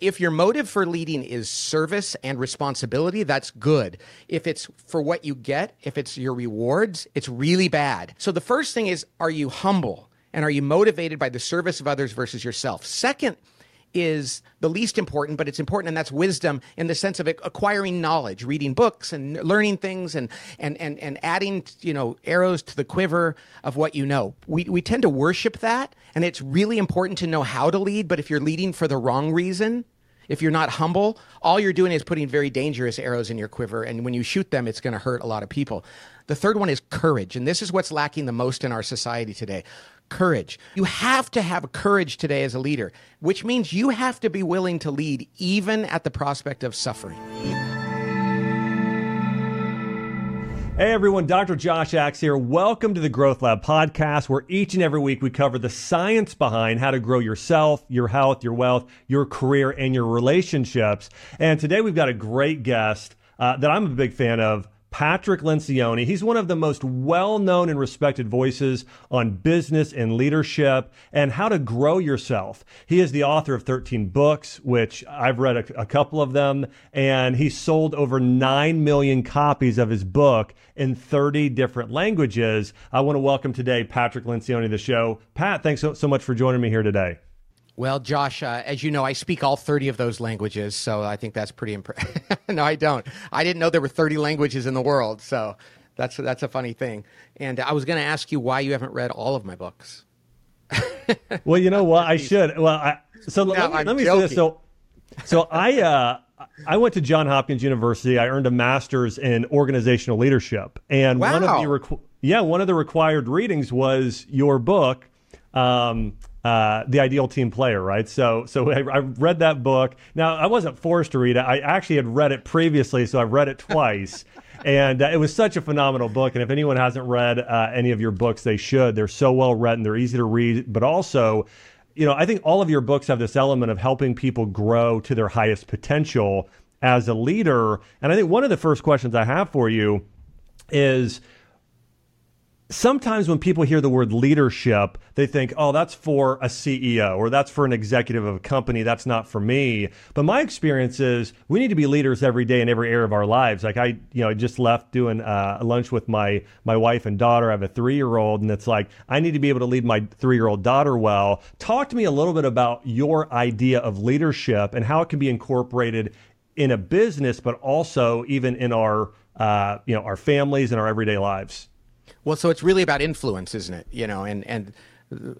If your motive for leading is service and responsibility, that's good. If it's for what you get, if it's your rewards, it's really bad. So the first thing is are you humble and are you motivated by the service of others versus yourself? Second, is the least important, but it's important, and that's wisdom in the sense of acquiring knowledge, reading books and learning things, and and and and adding you know arrows to the quiver of what you know. We we tend to worship that, and it's really important to know how to lead. But if you're leading for the wrong reason, if you're not humble, all you're doing is putting very dangerous arrows in your quiver. And when you shoot them, it's going to hurt a lot of people. The third one is courage. And this is what's lacking the most in our society today courage. You have to have courage today as a leader, which means you have to be willing to lead even at the prospect of suffering. Hey everyone, Dr. Josh Axe here. Welcome to the Growth Lab podcast, where each and every week we cover the science behind how to grow yourself, your health, your wealth, your career, and your relationships. And today we've got a great guest uh, that I'm a big fan of, Patrick Lencioni. He's one of the most well known and respected voices on business and leadership and how to grow yourself. He is the author of 13 books, which I've read a, a couple of them, and he sold over 9 million copies of his book in 30 different languages. I want to welcome today Patrick Lencioni to the show. Pat, thanks so, so much for joining me here today. Well, Josh, uh, as you know, I speak all 30 of those languages, so I think that's pretty impressive. no, I don't. I didn't know there were 30 languages in the world, so that's that's a funny thing. And I was going to ask you why you haven't read all of my books. well, you know what? I should. Well, I, so no, let, me, let me say this. So, so I uh, I went to John Hopkins University. I earned a master's in organizational leadership, and wow. one of the requ- yeah one of the required readings was your book. Um, uh, the ideal team player, right? So, so I, I, read that book. Now, I wasn't forced to read it. I actually had read it previously, so I've read it twice. and uh, it was such a phenomenal book. And if anyone hasn't read uh, any of your books, they should. They're so well written. They're easy to read, but also, you know, I think all of your books have this element of helping people grow to their highest potential as a leader. And I think one of the first questions I have for you is sometimes when people hear the word leadership, they think, oh, that's for a CEO or that's for an executive of a company. That's not for me. But my experience is we need to be leaders every day in every area of our lives. Like I, you know, I just left doing uh, lunch with my my wife and daughter. I have a three year old, and it's like I need to be able to lead my three year old daughter well. Talk to me a little bit about your idea of leadership and how it can be incorporated in a business, but also even in our, uh, you know, our families and our everyday lives. Well, so it's really about influence, isn't it? You know, and and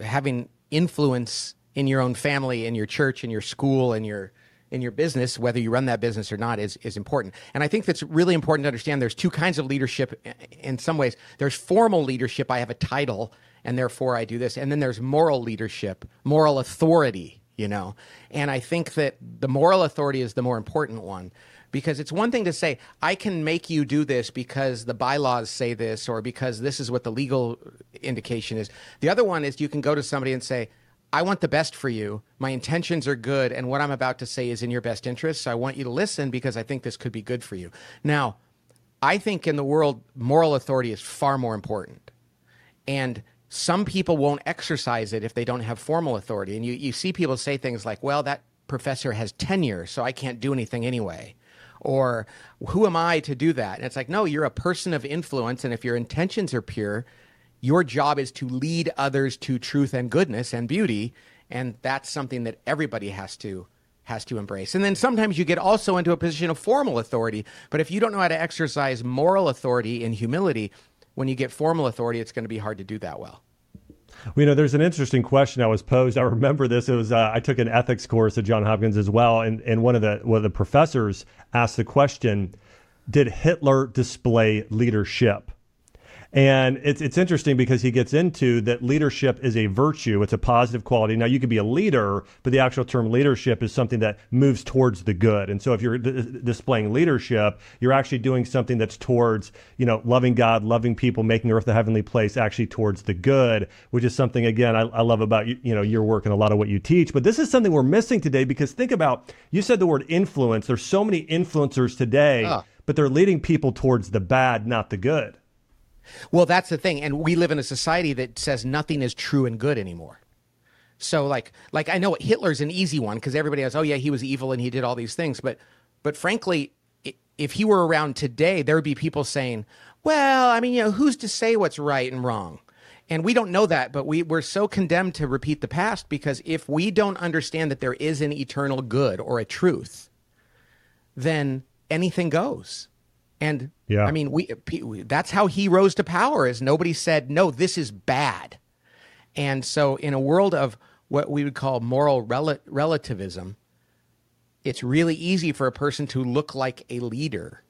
having influence in your own family, in your church, in your school, in your in your business, whether you run that business or not, is is important. And I think that's really important to understand. There's two kinds of leadership. In some ways, there's formal leadership. I have a title, and therefore I do this. And then there's moral leadership, moral authority. You know, and I think that the moral authority is the more important one because it's one thing to say i can make you do this because the bylaws say this or because this is what the legal indication is. The other one is you can go to somebody and say i want the best for you. My intentions are good and what i'm about to say is in your best interest so i want you to listen because i think this could be good for you. Now i think in the world moral authority is far more important. And some people won't exercise it if they don't have formal authority. And you, you see people say things like well that professor has tenure so i can't do anything anyway or who am I to do that? And it's like, no, you're a person of influence. And if your intentions are pure, your job is to lead others to truth and goodness and beauty. And that's something that everybody has to has to embrace. And then sometimes you get also into a position of formal authority. But if you don't know how to exercise moral authority and humility, when you get formal authority, it's going to be hard to do that well. Well, you know, there's an interesting question I was posed. I remember this. It was uh, I took an ethics course at John Hopkins as well, and and one of the one of the professors asked the question, "Did Hitler display leadership?" And it's it's interesting because he gets into that leadership is a virtue, it's a positive quality. Now you could be a leader, but the actual term leadership is something that moves towards the good. And so if you're d- displaying leadership, you're actually doing something that's towards, you know, loving God, loving people, making earth a heavenly place, actually towards the good, which is something again I, I love about you, you know, your work and a lot of what you teach. But this is something we're missing today because think about you said the word influence. There's so many influencers today, ah. but they're leading people towards the bad, not the good. Well, that's the thing. And we live in a society that says nothing is true and good anymore. So like like I know Hitler's an easy one because everybody goes, oh yeah, he was evil and he did all these things. But but frankly, if he were around today, there would be people saying, well, I mean, you know, who's to say what's right and wrong? And we don't know that, but we, we're so condemned to repeat the past because if we don't understand that there is an eternal good or a truth, then anything goes. And yeah. I mean, we, that's how he rose to power is nobody said, no, this is bad. And so in a world of what we would call moral rel- relativism, it's really easy for a person to look like a leader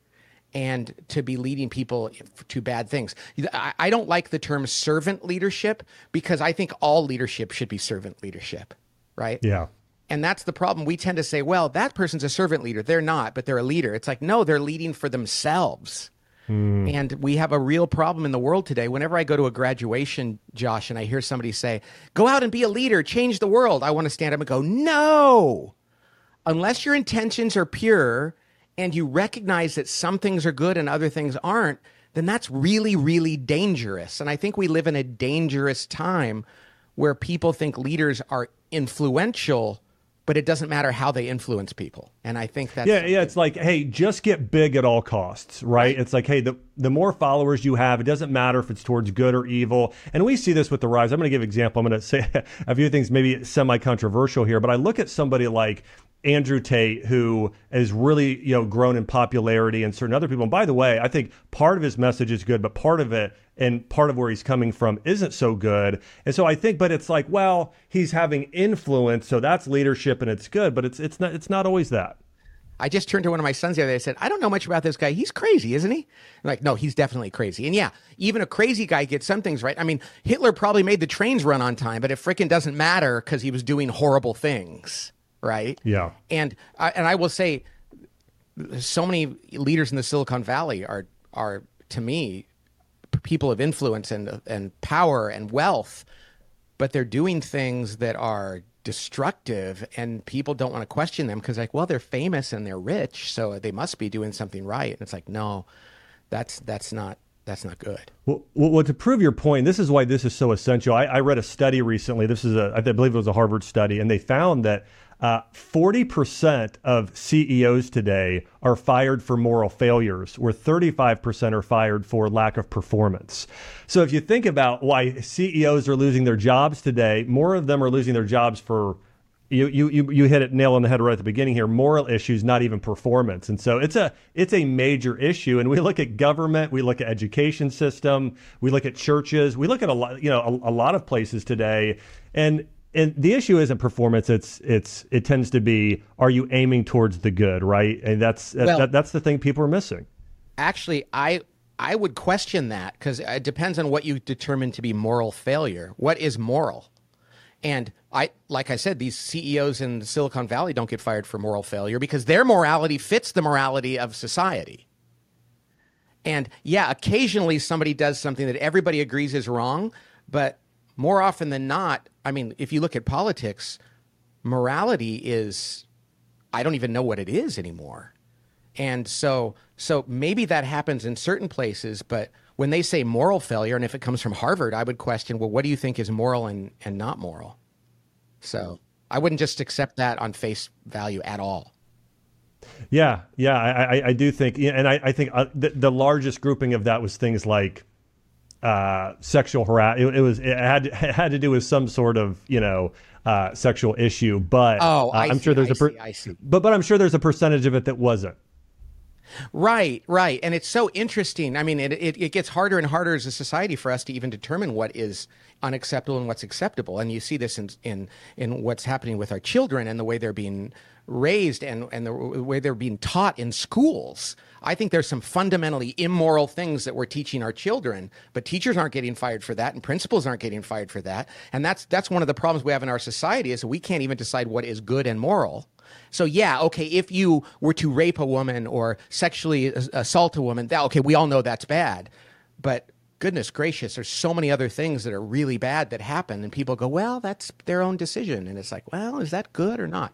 and to be leading people to bad things. I don't like the term servant leadership because I think all leadership should be servant leadership, right? Yeah. And that's the problem. We tend to say, well, that person's a servant leader. They're not, but they're a leader. It's like, no, they're leading for themselves. Mm. And we have a real problem in the world today. Whenever I go to a graduation, Josh, and I hear somebody say, go out and be a leader, change the world, I want to stand up and go, no. Unless your intentions are pure and you recognize that some things are good and other things aren't, then that's really, really dangerous. And I think we live in a dangerous time where people think leaders are influential but it doesn't matter how they influence people. And I think that's yeah, yeah. It's like, hey, just get big at all costs, right? right? It's like, hey, the the more followers you have, it doesn't matter if it's towards good or evil. And we see this with the rise. I'm going to give an example. I'm going to say a few things, maybe semi controversial here, but I look at somebody like Andrew Tate, who has really you know grown in popularity, and certain other people. And by the way, I think part of his message is good, but part of it and part of where he's coming from isn't so good. And so I think, but it's like, well, he's having influence, so that's leadership and it's good, but it's it's not it's not always that. I just turned to one of my sons the other day. I said, I don't know much about this guy. He's crazy, isn't he? I'm like, no, he's definitely crazy. And yeah, even a crazy guy gets some things right. I mean, Hitler probably made the trains run on time, but it freaking doesn't matter because he was doing horrible things, right? Yeah. And I, and I will say, so many leaders in the Silicon Valley are are to me people of influence and and power and wealth, but they're doing things that are destructive and people don't want to question them because like well they're famous and they're rich so they must be doing something right and it's like no that's that's not that's not good. Well, well, to prove your point, this is why this is so essential. I, I read a study recently. This is a, I believe it was a Harvard study, and they found that uh, 40% of CEOs today are fired for moral failures, where 35% are fired for lack of performance. So if you think about why CEOs are losing their jobs today, more of them are losing their jobs for you, you, you, you hit it nail on the head right at the beginning here. Moral issues, not even performance, and so it's a it's a major issue. And we look at government, we look at education system, we look at churches, we look at a lot you know a, a lot of places today, and and the issue isn't performance it's it's it tends to be are you aiming towards the good right? And that's well, that, that's the thing people are missing. Actually i i would question that because it depends on what you determine to be moral failure. What is moral? And i like i said these ceos in silicon valley don't get fired for moral failure because their morality fits the morality of society. And yeah occasionally somebody does something that everybody agrees is wrong but more often than not, I mean, if you look at politics, morality is I don't even know what it is anymore. And so so maybe that happens in certain places, but when they say moral failure, and if it comes from Harvard, I would question, well, what do you think is moral and, and not moral? So I wouldn't just accept that on face value at all. Yeah, yeah, I, I, I do think, and I, I think uh, the, the largest grouping of that was things like uh, sexual harassment. It, it, was it had it had to do with some sort of you know uh, sexual issue. But oh, uh, I'm see, sure there's I a per- see, I see. But but I'm sure there's a percentage of it that wasn't. Right, right, and it's so interesting. I mean, it, it, it gets harder and harder as a society for us to even determine what is unacceptable and what's acceptable. And you see this in in in what's happening with our children and the way they're being raised and, and the way they're being taught in schools. I think there's some fundamentally immoral things that we're teaching our children, but teachers aren't getting fired for that and principals aren't getting fired for that. And that's that's one of the problems we have in our society is we can't even decide what is good and moral. So yeah, okay, if you were to rape a woman or sexually assault a woman, that okay, we all know that's bad. But goodness gracious, there's so many other things that are really bad that happen and people go, "Well, that's their own decision." And it's like, "Well, is that good or not?"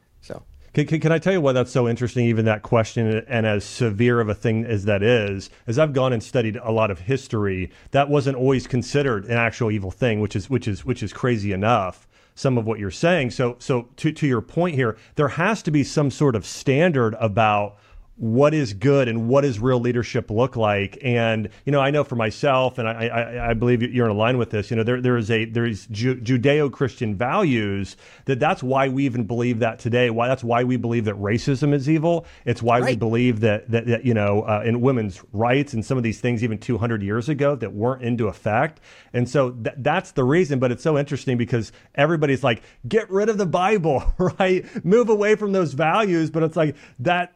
Can, can, can, I tell you why that's so interesting, even that question, and as severe of a thing as that is? As I've gone and studied a lot of history, that wasn't always considered an actual evil thing, which is which is which is crazy enough. some of what you're saying. So, so to, to your point here, there has to be some sort of standard about what is good and what does real leadership look like? And you know i know for myself and i i, I believe you're in line with this you know there there is a there is Ju- judeo-christian values that that's why we even believe that today. Why that's why we believe that racism is evil. It's why right. we believe that that, that you know uh, in women's rights and some of these things even 200 years ago that weren't into effect. And so th- that's the reason but it's so interesting because everybody's like get rid of the bible right? Move away from those values but it's like that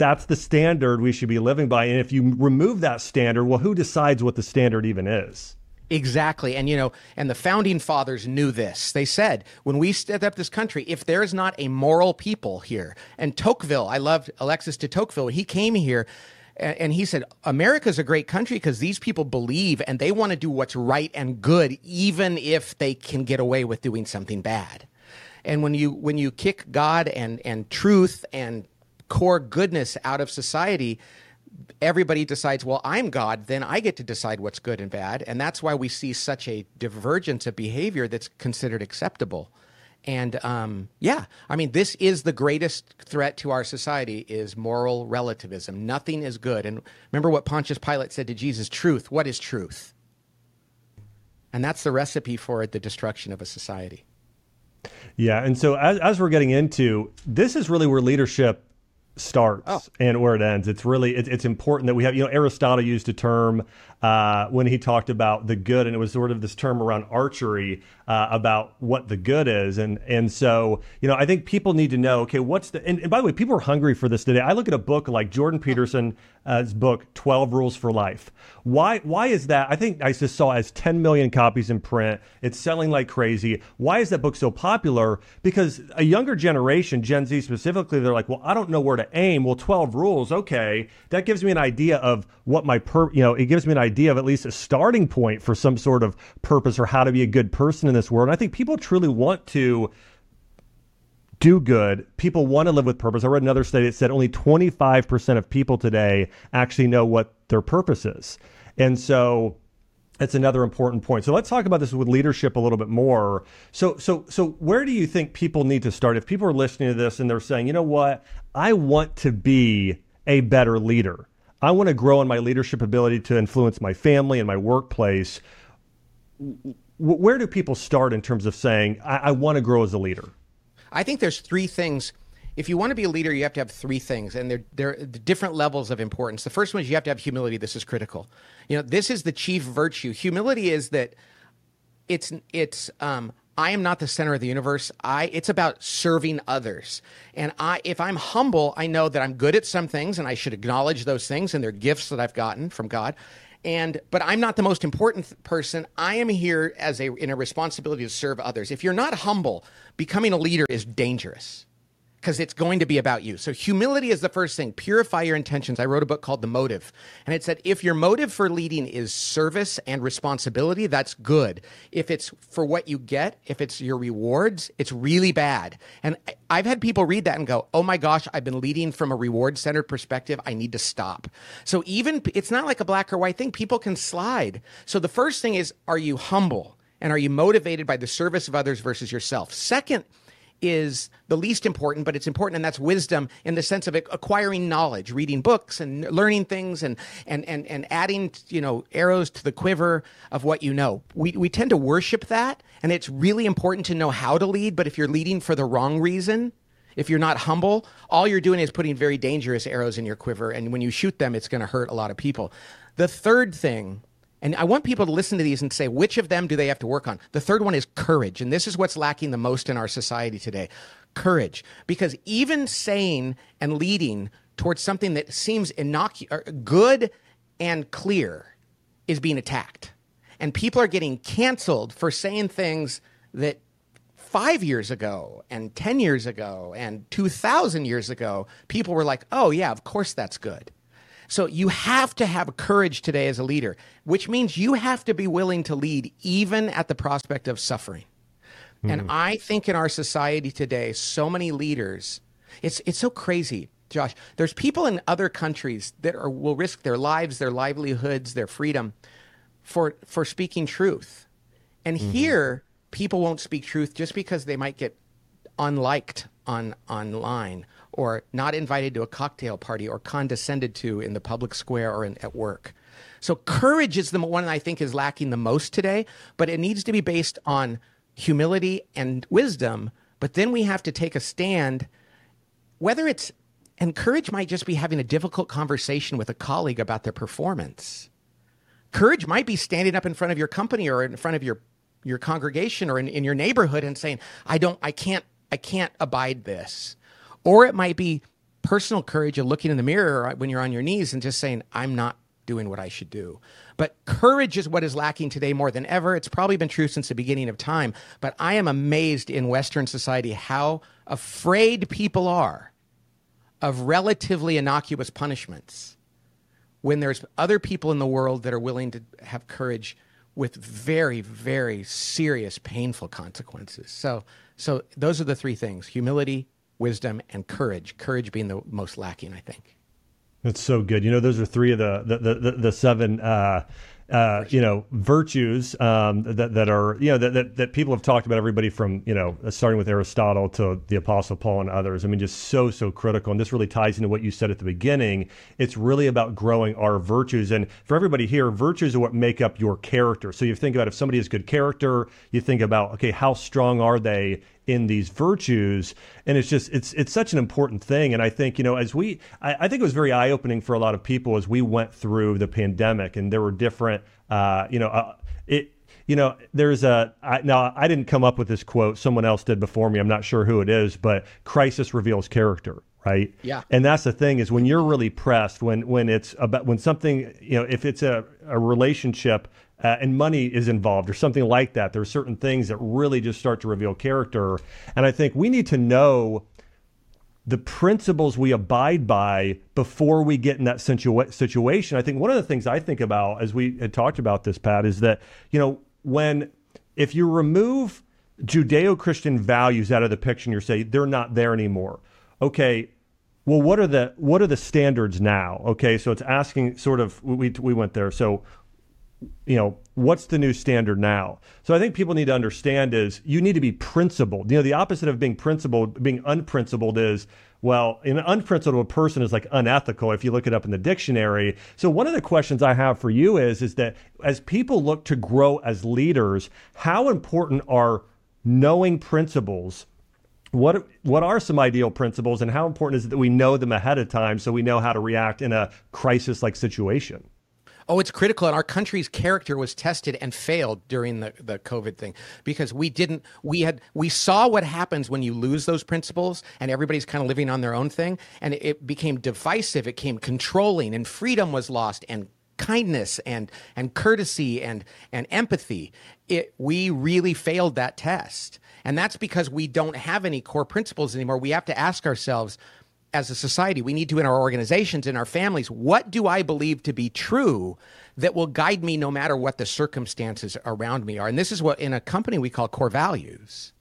that's the standard we should be living by. And if you remove that standard, well, who decides what the standard even is? Exactly. And, you know, and the founding fathers knew this. They said, when we set up this country, if there is not a moral people here, and Tocqueville, I loved Alexis de Tocqueville, he came here and he said, America's a great country because these people believe and they want to do what's right and good, even if they can get away with doing something bad. And when you when you kick God and and truth and core goodness out of society, everybody decides, well, I'm God, then I get to decide what's good and bad. And that's why we see such a divergence of behavior that's considered acceptable. And um, yeah, I mean, this is the greatest threat to our society is moral relativism. Nothing is good. And remember what Pontius Pilate said to Jesus, truth. What is truth? And that's the recipe for the destruction of a society. Yeah. And so as, as we're getting into, this is really where leadership starts oh. and where it ends. It's really it, it's important that we have. You know, Aristotle used a term uh, when he talked about the good, and it was sort of this term around archery uh, about what the good is, and and so you know I think people need to know okay what's the and, and by the way people are hungry for this today. I look at a book like Jordan Peterson's book Twelve Rules for Life. Why why is that? I think I just saw as 10 million copies in print. It's selling like crazy. Why is that book so popular? Because a younger generation, Gen Z specifically, they're like, well, I don't know where to aim. Well, 12 rules, okay, that gives me an idea of what my per you know it gives me an idea idea of at least a starting point for some sort of purpose or how to be a good person in this world. And I think people truly want to do good. People want to live with purpose. I read another study that said only 25% of people today actually know what their purpose is. And so that's another important point. So let's talk about this with leadership a little bit more. So so so where do you think people need to start if people are listening to this and they're saying, "You know what? I want to be a better leader." I want to grow in my leadership ability to influence my family and my workplace. Where do people start in terms of saying, I, I want to grow as a leader? I think there's three things. If you want to be a leader, you have to have three things, and they're, they're different levels of importance. The first one is you have to have humility. This is critical. You know, this is the chief virtue. Humility is that it's it's um, I am not the center of the universe. I it's about serving others. And I if I'm humble, I know that I'm good at some things and I should acknowledge those things and they're gifts that I've gotten from God. And but I'm not the most important person. I am here as a in a responsibility to serve others. If you're not humble, becoming a leader is dangerous because it's going to be about you. So humility is the first thing. Purify your intentions. I wrote a book called The Motive, and it said if your motive for leading is service and responsibility, that's good. If it's for what you get, if it's your rewards, it's really bad. And I've had people read that and go, "Oh my gosh, I've been leading from a reward-centered perspective. I need to stop." So even it's not like a black or white thing. People can slide. So the first thing is are you humble? And are you motivated by the service of others versus yourself? Second, is the least important, but it's important, and that's wisdom in the sense of acquiring knowledge, reading books and learning things, and and and and adding you know arrows to the quiver of what you know. We we tend to worship that, and it's really important to know how to lead. But if you're leading for the wrong reason, if you're not humble, all you're doing is putting very dangerous arrows in your quiver, and when you shoot them, it's going to hurt a lot of people. The third thing and I want people to listen to these and say, which of them do they have to work on? The third one is courage. And this is what's lacking the most in our society today courage. Because even saying and leading towards something that seems innocuous, good and clear is being attacked. And people are getting canceled for saying things that five years ago and 10 years ago and 2,000 years ago, people were like, oh, yeah, of course that's good. So you have to have courage today as a leader, which means you have to be willing to lead even at the prospect of suffering. Mm-hmm. And I think in our society today, so many leaders, it's it's so crazy. Josh, there's people in other countries that are, will risk their lives, their livelihoods, their freedom for for speaking truth. And mm-hmm. here people won't speak truth just because they might get unliked on online or not invited to a cocktail party or condescended to in the public square or in, at work. So courage is the one I think is lacking the most today, but it needs to be based on humility and wisdom. But then we have to take a stand, whether it's, and courage might just be having a difficult conversation with a colleague about their performance. Courage might be standing up in front of your company or in front of your your congregation or in, in your neighborhood and saying, I don't, I can't, I can't abide this. Or it might be personal courage of looking in the mirror when you're on your knees and just saying, I'm not doing what I should do. But courage is what is lacking today more than ever. It's probably been true since the beginning of time. But I am amazed in Western society how afraid people are of relatively innocuous punishments when there's other people in the world that are willing to have courage with very, very serious, painful consequences. So, so those are the three things humility, wisdom, and courage. Courage being the most lacking, I think. That's so good. You know, those are three of the the the, the seven. Uh, uh, you know virtues um, that that are you know that, that that people have talked about everybody from you know starting with Aristotle to the Apostle Paul and others. I mean, just so so critical, and this really ties into what you said at the beginning. It's really about growing our virtues, and for everybody here, virtues are what make up your character. So you think about if somebody has good character, you think about okay, how strong are they in these virtues and it's just it's it's such an important thing. And i think you know as we i, I think it was very eye-opening for a lot of people as we went through the pandemic and there were different uh, you know uh, it you know there's a I, now i didn't come up with this quote. Someone else did before me. I'm not sure who it is but crisis reveals character right? Yeah. And that's the thing is when you're really pressed when when it's about when something you know if it's a, a relationship uh, and money is involved or something like that. There are certain things that really just start to reveal character. And I think we need to know the principles we abide by before we get in that situa- situation. I think one of the things I think about as we had talked about this, Pat, is that, you know, when if you remove Judeo Christian values out of the picture and you say they're not there anymore, okay, well, what are the what are the standards now? Okay, so it's asking sort of we we went there. So you know, what's the new standard now? So I think people need to understand is you need to be principled. You know, the opposite of being principled, being unprincipled is, well, an unprincipled person is like unethical if you look it up in the dictionary. So one of the questions I have for you is, is that as people look to grow as leaders, how important are knowing principles what what are some ideal principles and how important is it that we know them ahead of time so we know how to react in a crisis like situation Oh, it's critical. And our country's character was tested and failed during the, the COVID thing because we didn't, we had, we saw what happens when you lose those principles and everybody's kind of living on their own thing. And it became divisive, it became controlling, and freedom was lost, and kindness and and courtesy and and empathy it we really failed that test and that's because we don't have any core principles anymore we have to ask ourselves as a society, we need to in our organizations, in our families, what do I believe to be true that will guide me no matter what the circumstances around me are? And this is what in a company we call core values.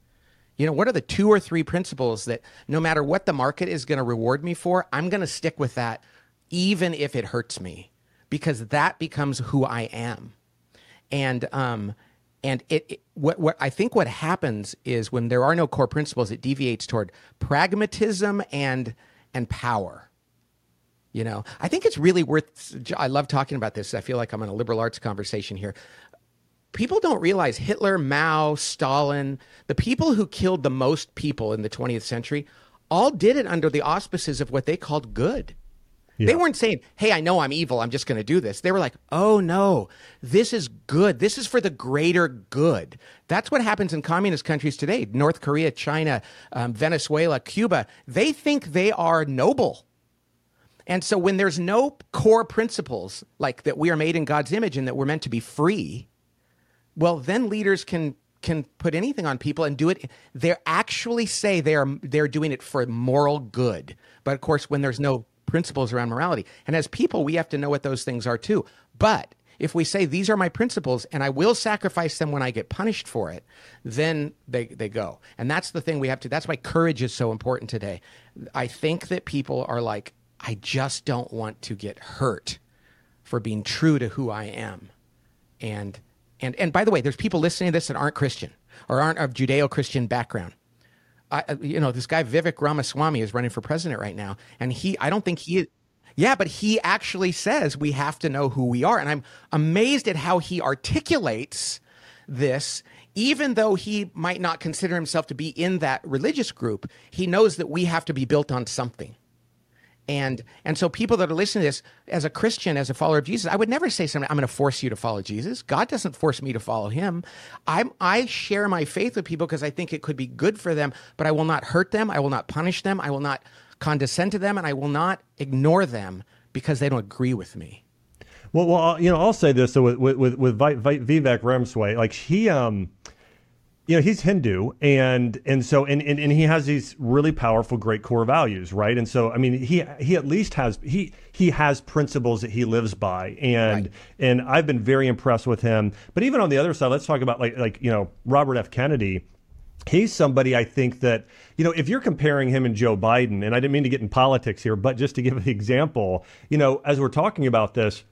You know, what are the two or three principles that no matter what the market is going to reward me for, I'm going to stick with that even if it hurts me because that becomes who I am. And um and it, it, what what I think what happens is when there are no core principles, it deviates toward pragmatism and and power. You know, I think it's really worth. I love talking about this. I feel like I'm in a liberal arts conversation here. People don't realize Hitler, Mao, Stalin, the people who killed the most people in the 20th century, all did it under the auspices of what they called good. Yeah. They weren't saying, hey, I know I'm evil. I'm just going to do this. They were like, oh, no, this is good. This is for the greater good. That's what happens in communist countries today North Korea, China, um, Venezuela, Cuba. They think they are noble. And so when there's no core principles like that we are made in God's image and that we're meant to be free, well, then leaders can can put anything on people and do it they actually say they are they're doing it for moral good but of course when there's no principles around morality. And as people, we have to know what those things are too. But if we say these are my principles and I will sacrifice them when I get punished for it, then they, they go. And that's the thing we have to, that's why courage is so important today. I think that people are like, I just don't want to get hurt for being true to who I am. And, and, and by the way, there's people listening to this that aren't Christian or aren't of Judeo-Christian background. I, uh, you know, this guy Vivek Ramaswamy is running for president right now, and he, I don't think he, yeah, but he actually says we have to know who we are, and I'm amazed at how he articulates this. Even though he might not consider himself to be in that religious group, he knows that we have to be built on something. And and so people that are listening to this, as a Christian, as a follower of Jesus, I would never say something, I'm going to force you to follow Jesus. God doesn't force me to follow him. i I share my faith with people because I think it could be good for them, but I will not hurt them. I will not punish them. I will not condescend to them, and I will not ignore them because they don't agree with me. Well, well, you know, I'll say this. So with with with Vivek Ramaswamy, like he um you know he's hindu and and so and, and and he has these really powerful great core values right? And so i mean he he at least has he he has principles that he lives by. And right. and i've been very impressed with him. But even on the other side let's talk about like like you know robert f. Kennedy. He's somebody I think that, you know, if you're comparing him and Joe Biden, and I didn't mean to get in politics here, but just to give an example, you know, as we're talking about this,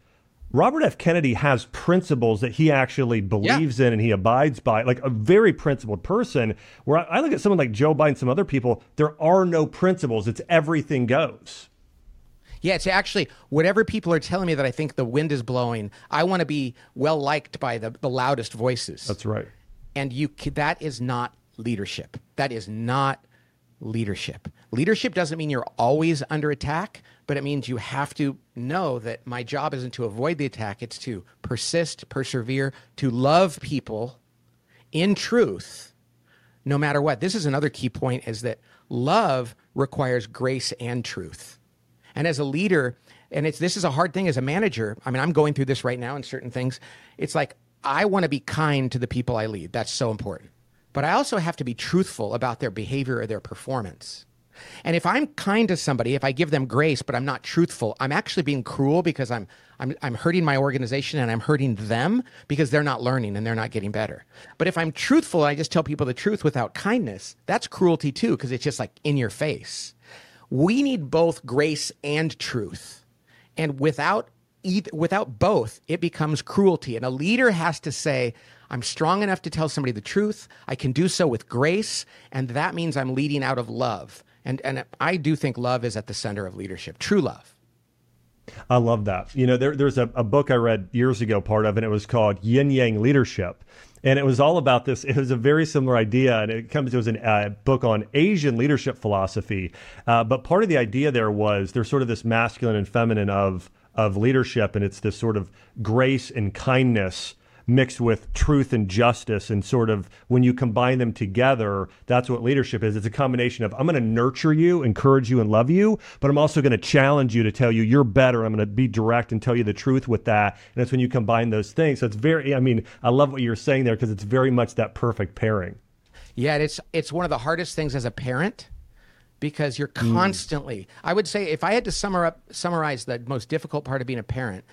Robert F. Kennedy has principles that he actually believes yeah. in and he abides by, like a very principled person. Where I, I look at someone like Joe Biden, some other people, there are no principles. It's everything goes. Yeah, it's actually whatever people are telling me that I think the wind is blowing. I want to be well liked by the, the loudest voices. That's right. And you that is not leadership. That is not leadership. Leadership doesn't mean you're always under attack, but it means you have to know that my job isn't to avoid the attack, it's to persist, persevere, to love people in truth, no matter what. This is another key point is that love requires grace and truth. And as a leader, and it's this is a hard thing as a manager. I mean, I'm going through this right now in certain things. It's like I want to be kind to the people I lead. That's so important. But I also have to be truthful about their behavior or their performance. And if I'm kind to somebody, if I give them grace, but I'm not truthful, I'm actually being cruel because I'm, I'm, I'm hurting my organization and I'm hurting them because they're not learning and they're not getting better. But if I'm truthful I just tell people the truth without kindness, that's cruelty too because it's just like in your face. We need both grace and truth. And without either, without both, it becomes cruelty. And a leader has to say, I'm strong enough to tell somebody the truth. I can do so with grace. And that means I'm leading out of love. And, and I do think love is at the center of leadership, true love. I love that. You know, there, there's a, a book I read years ago, part of and it was called Yin Yang Leadership. And it was all about this. It was a very similar idea, and it comes. It was a uh, book on Asian leadership philosophy. Uh, but part of the idea there was there's sort of this masculine and feminine of of leadership, and it's this sort of grace and kindness mixed with truth and justice and sort of when you combine them together that's what leadership is it's a combination of i'm going to nurture you encourage you and love you but i'm also going to challenge you to tell you you're better i'm going to be direct and tell you the truth with that and it's when you combine those things so it's very i mean i love what you're saying there because it's very much that perfect pairing yeah it's it's one of the hardest things as a parent because you're hmm. constantly mm. i would say if i had to summarize, summarize the most difficult part of being a parent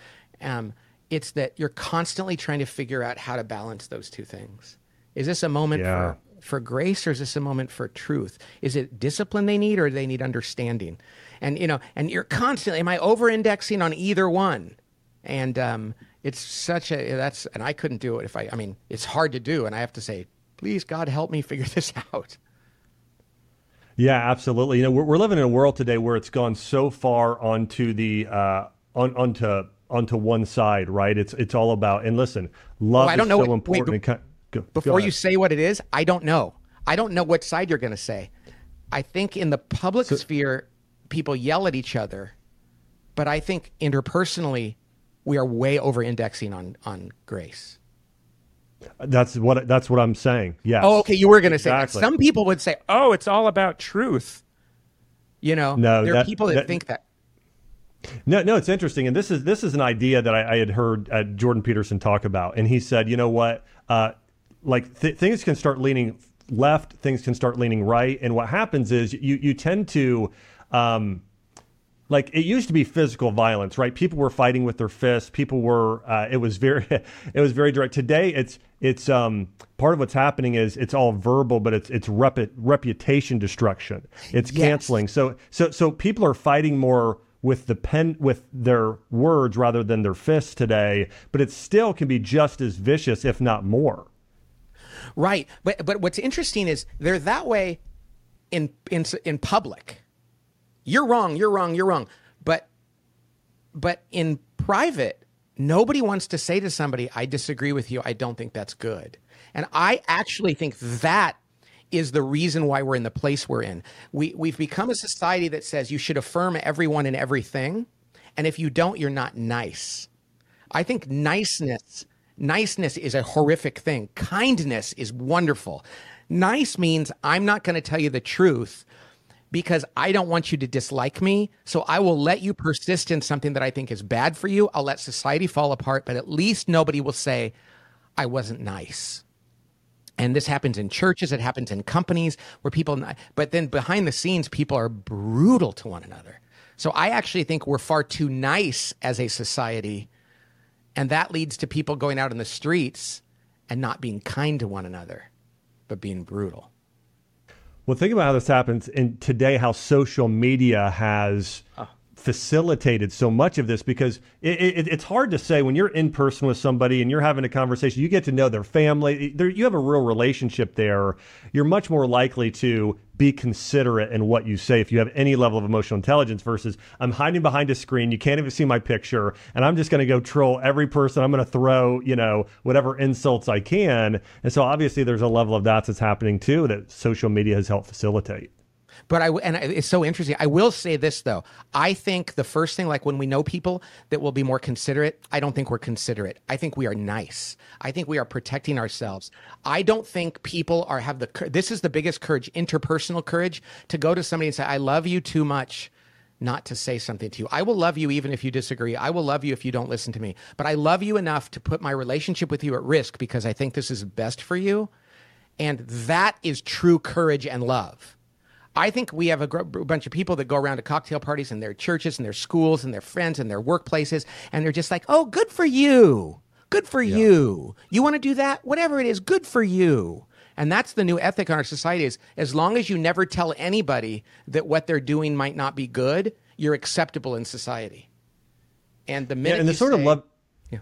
um, it's that you're constantly trying to figure out how to balance those two things. Is this a moment yeah. for for grace or is this a moment for truth? Is it discipline they need or do they need understanding? And you know, and you're constantly am I over indexing on either one? And um, it's such a that's and I couldn't do it if I I mean, it's hard to do and I have to say, please God help me figure this out. Yeah, absolutely. You know, we're, we're living in a world today where it's gone so far onto the uh, on onto onto one side, right? It's it's all about and listen, love well, I don't is know so what, important. Wait, go, before go you say what it is, I don't know. I don't know what side you're going to say. I think in the public so, sphere, people yell at each other, but I think interpersonally, we are way over indexing on on grace. That's what that's what I'm saying. Yeah. Oh, okay. You were going to exactly. say that. Some people would say, "Oh, it's all about truth." You know, no, there that, are people that, that think that. No, no, it's interesting, and this is this is an idea that I, I had heard uh, Jordan Peterson talk about, and he said, you know what, uh, like th- things can start leaning left, things can start leaning right, and what happens is you you tend to. Um, like it used to be physical violence, right? People were fighting with their fists. People were. Uh, it was very, it was very direct. Today, it's it's um, part of what's happening is it's all verbal, but it's it's rep- reputation destruction. It's yes. canceling. So so so people are fighting more with the pen with their words rather than their fists today, but it still can be just as vicious, if not more. Right. But but what's interesting is they're that way in in in public. You're wrong, you're wrong, you're wrong. But but in private, nobody wants to say to somebody, I disagree with you. I don't think that's good. And I actually think that is the reason why we're in the place we're in. We we've become a society that says you should affirm everyone and everything, and if you don't, you're not nice. I think niceness niceness is a horrific thing. Kindness is wonderful. Nice means I'm not going to tell you the truth because I don't want you to dislike me. So I will let you persist in something that I think is bad for you. I'll let society fall apart, but at least nobody will say, I wasn't nice. And this happens in churches, it happens in companies where people, but then behind the scenes, people are brutal to one another. So I actually think we're far too nice as a society. And that leads to people going out in the streets and not being kind to one another, but being brutal. Well, think about how this happens in today, how social media has uh facilitated so much of this because it, it, it's hard to say when you're in person with somebody and you're having a conversation, you get to know their family, you have a real relationship there. You're much more likely to be considerate in what you say if you have any level of emotional intelligence versus I'm hiding behind a screen, you can't even see my picture, and I'm just going to go troll every person. I'm going to throw, you know, whatever insults I can. And so obviously there's a level of that that's happening too that social media has helped facilitate. But I and it's so interesting. I will say this though. I think the first thing, like when we know people that will be more considerate, I don't think we're considerate. I think we are nice. I think we are protecting ourselves. I don't think people are have the. This is the biggest courage, interpersonal courage, to go to somebody and say, "I love you too much." Not to say something to you. I will love you even if you disagree. I will love you if you don't listen to me. But I love you enough to put my relationship with you at risk because I think this is best for you. And that is true courage and love I think we have a gr- bunch of people that go around to cocktail parties in their churches and their schools and their friends and their workplaces, and they're just like, oh, good for you. Good for yeah. you. You want to do that? Whatever it is, good for you. And that's the new ethic in our society is as long as you never tell anybody that what they're doing might not be good, you're acceptable in society. And the minute yeah, and the sort say, of love yeah.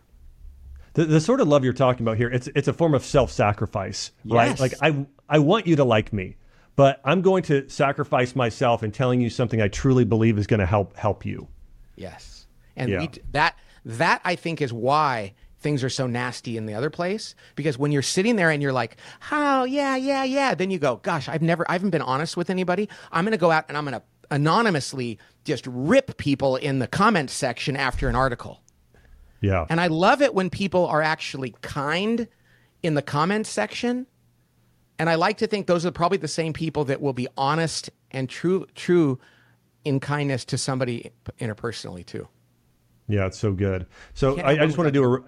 the, the sort of love you're talking about here, it's it's a form of self-sacrifice, yes. right? Like I I want you to like me but I'm going to sacrifice myself in telling you something I truly believe is going to help help you. Yes, and yeah. we, that that I think is why things are so nasty in the other place because when you're sitting there and you're like, "Oh, yeah, yeah, yeah," then you go, "Gosh, I've never I haven't been honest with anybody. I'm going to go out and I'm going to anonymously just rip people in the comments section after an article." Yeah. And I love it when people are actually kind in the comments section and I like to think those are probably the same people that will be honest and true true in kindness to somebody interpersonally too. Yeah, it's so good. So I, I, just want to do a.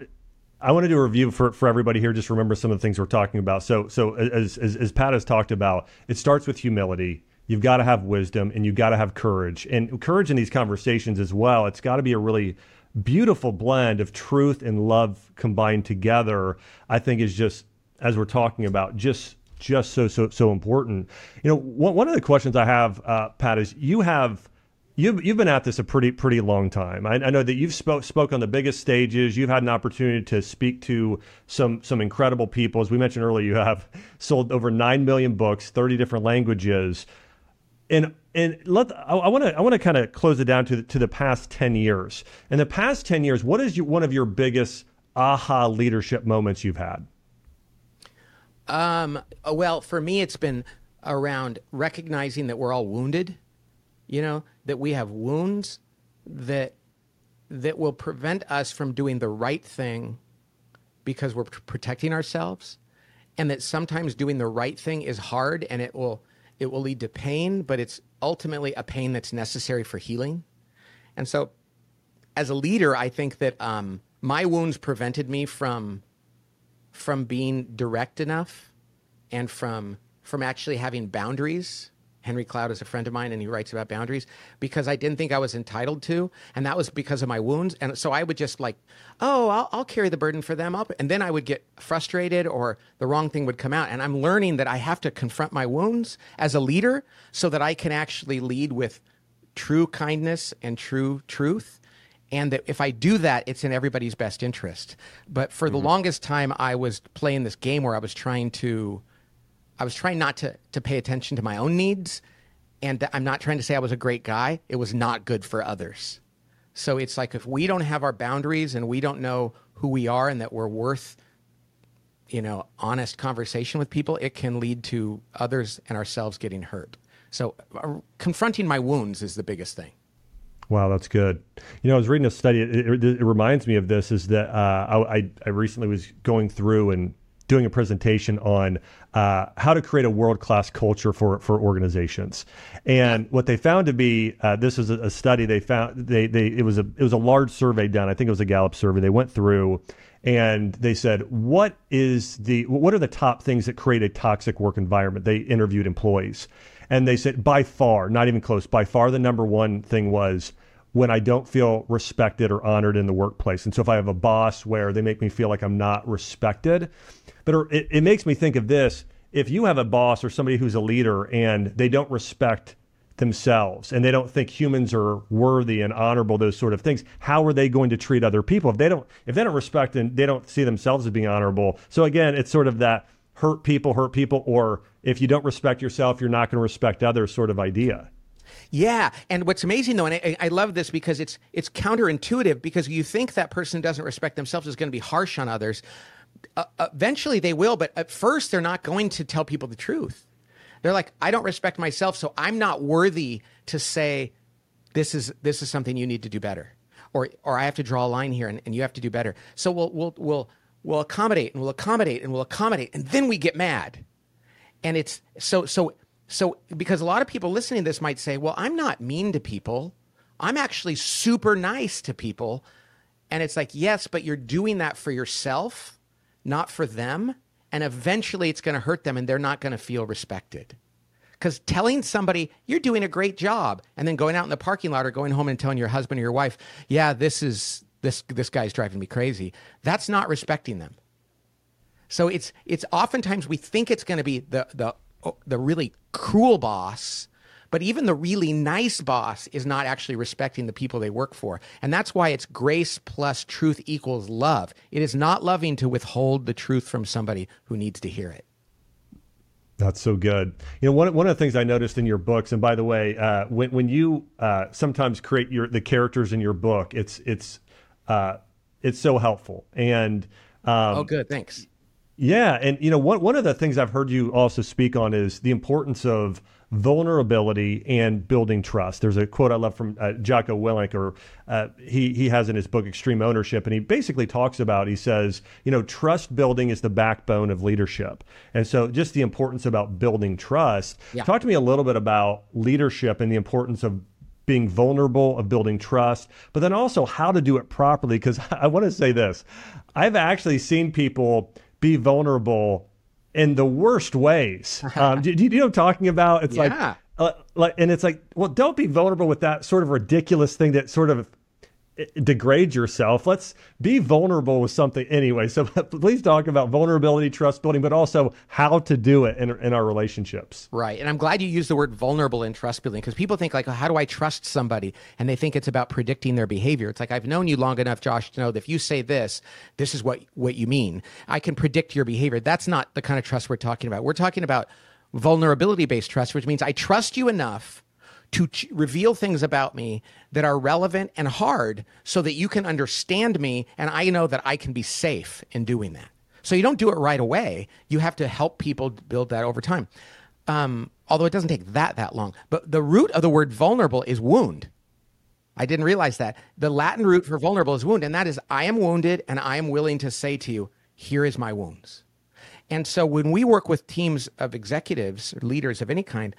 I want to do a review for, for everybody here. Just remember some of the things we're talking about. So so as, as as Pat has talked about, it starts with humility. You've got to have wisdom and you've got to have courage. And courage in these conversations as well. It's got to be a really beautiful blend of truth and love combined together. I think is just as we're talking about just just so so so important. You know, one, one of the questions I have, uh, Pat, is you have you've you've been at this a pretty pretty long time. I, I, know that you've spoke spoke on the biggest stages. You've had an opportunity to speak to some some incredible people. As we mentioned earlier, you have sold over nine million books, thirty different languages, and and let I want to I want to kind of close it down to the, to the past ten years. In the past ten years, what is your, one of your biggest aha leadership moments you've had? Um, well, for me, it's been around recognizing that we're all wounded. You know that we have wounds that that will prevent us from doing the right thing because we're protecting ourselves, and that sometimes doing the right thing is hard and it will it will lead to pain, but it's ultimately a pain that's necessary for healing. And so, as a leader, I think that um, my wounds prevented me from from being direct enough and from from actually having boundaries. Henry Cloud is a friend of mine and he writes about boundaries because I didn't think I was entitled to. And that was because of my wounds. And so I would just like, oh, I'll, I'll carry the burden for them up. And then I would get frustrated or the wrong thing would come out. And I'm learning that I have to confront my wounds as a leader so that I can actually lead with true kindness and true truth and that if I do that, it's in everybody's best interest. But for the longest time, I was playing this game where I was trying to, I was trying not to to pay attention to my own needs, and I'm not trying to say I was a great guy. It was not good for others. So it's like if we don't have our boundaries and we don't know who we are and that we're worth, you know, honest conversation with people, it can lead to others and ourselves getting hurt. So uh, confronting my wounds is the biggest thing. Wow, that's good. You know, I was reading a study. It, it, it reminds me of this. Is that uh, I, I recently was going through and doing a presentation on uh, how to create a world class culture for for organizations. And what they found to be uh, this was a, a, study they found they they it was a it was a large survey done. I think it was a Gallup survey. They went through and they said what is the what are the top things that create a toxic work environment. They interviewed employees and they said, by far, not even close, by far the number one thing was when I don't feel respected or honored in the workplace. And so if I have a boss where they make me feel like I'm not respected, but it, it makes me think of this if you have a boss or somebody who's a leader and they don't respect themselves and they don't think humans are worthy and honorable those sort of things how are they going to treat other people if they don't if they don't respect and they don't see themselves as being honorable so again it's sort of that hurt people hurt people or if you don't respect yourself, you're not going to respect others sort of idea. Yeah, and what's amazing though, and I, I, love this because it's it's counterintuitive because you think that person doesn't respect themselves is going to be harsh on others. Uh, eventually, they will, but at first, they're not going to tell people the truth. They're like, I don't respect myself, so I'm not worthy to say this is this is something you need to do better, or or I have to draw a line here, and, and you have to do better. So we'll we'll we'll we'll accommodate and we'll accommodate and we'll accommodate, and then we get mad and it's so so so because a lot of people listening to this might say, "Well, I'm not mean to people. I'm actually super nice to people." And it's like, "Yes, but you're doing that for yourself, not for them, and eventually it's going to hurt them and they're not going to feel respected." Cuz telling somebody, "You're doing a great job," and then going out in the parking lot or going home and telling your husband or your wife, "Yeah, this is this this guy's driving me crazy." That's not respecting them. So it's it's oftentimes we think it's going to be the the the really cruel boss, but even the really nice boss is not actually respecting the people they work for. And that's why it's grace plus truth equals love. It is not loving to withhold the truth from somebody who needs to hear it. That's so good. You know, one, one of the things I noticed in your books, and by the way, uh, when when you uh, sometimes create your the characters in your book, it's it's uh, it's so helpful. And um, oh, good, thanks. Yeah, and you know one one of the things I've heard you also speak on is the importance of vulnerability and building trust. There's a quote I love from uh, Jocko Willink, or uh, he he has in his book Extreme Ownership, and he basically talks about he says, you know, trust building is the backbone of leadership, and so just the importance about building trust. Yeah. Talk to me a little bit about leadership and the importance of being vulnerable, of building trust, but then also how to do it properly. Because I want to say this, I've actually seen people be vulnerable in the worst ways. Um, do, do, you know what I'm talking about? It's yeah. like, uh, like, and it's like, well, don't be vulnerable with that sort of ridiculous thing that sort of degrade yourself. Let's be vulnerable with something anyway. So please talk about vulnerability, trust building, but also how to do it in, in our relationships. Right. And I'm glad you used the word vulnerable in trust building because people think like, oh, how do I trust somebody? And they think it's about predicting their behavior. It's like, I've known you long enough, Josh, to know that if you say this, this is what, what you mean. I can predict your behavior. That's not the kind of trust we're talking about. We're talking about vulnerability based trust, which means I trust you enough to ch- reveal things about me that are relevant and hard so that you can understand me and I know that I can be safe in doing that. So you don't do it right away. You have to help people build that over time. Um, although it doesn't take that that long. But the root of the word vulnerable is wound. I didn't realize that. The Latin root for vulnerable is wound, and that is I am wounded and I am willing to say to you, here is my wounds. And so when we work with teams of executives leaders of any kind,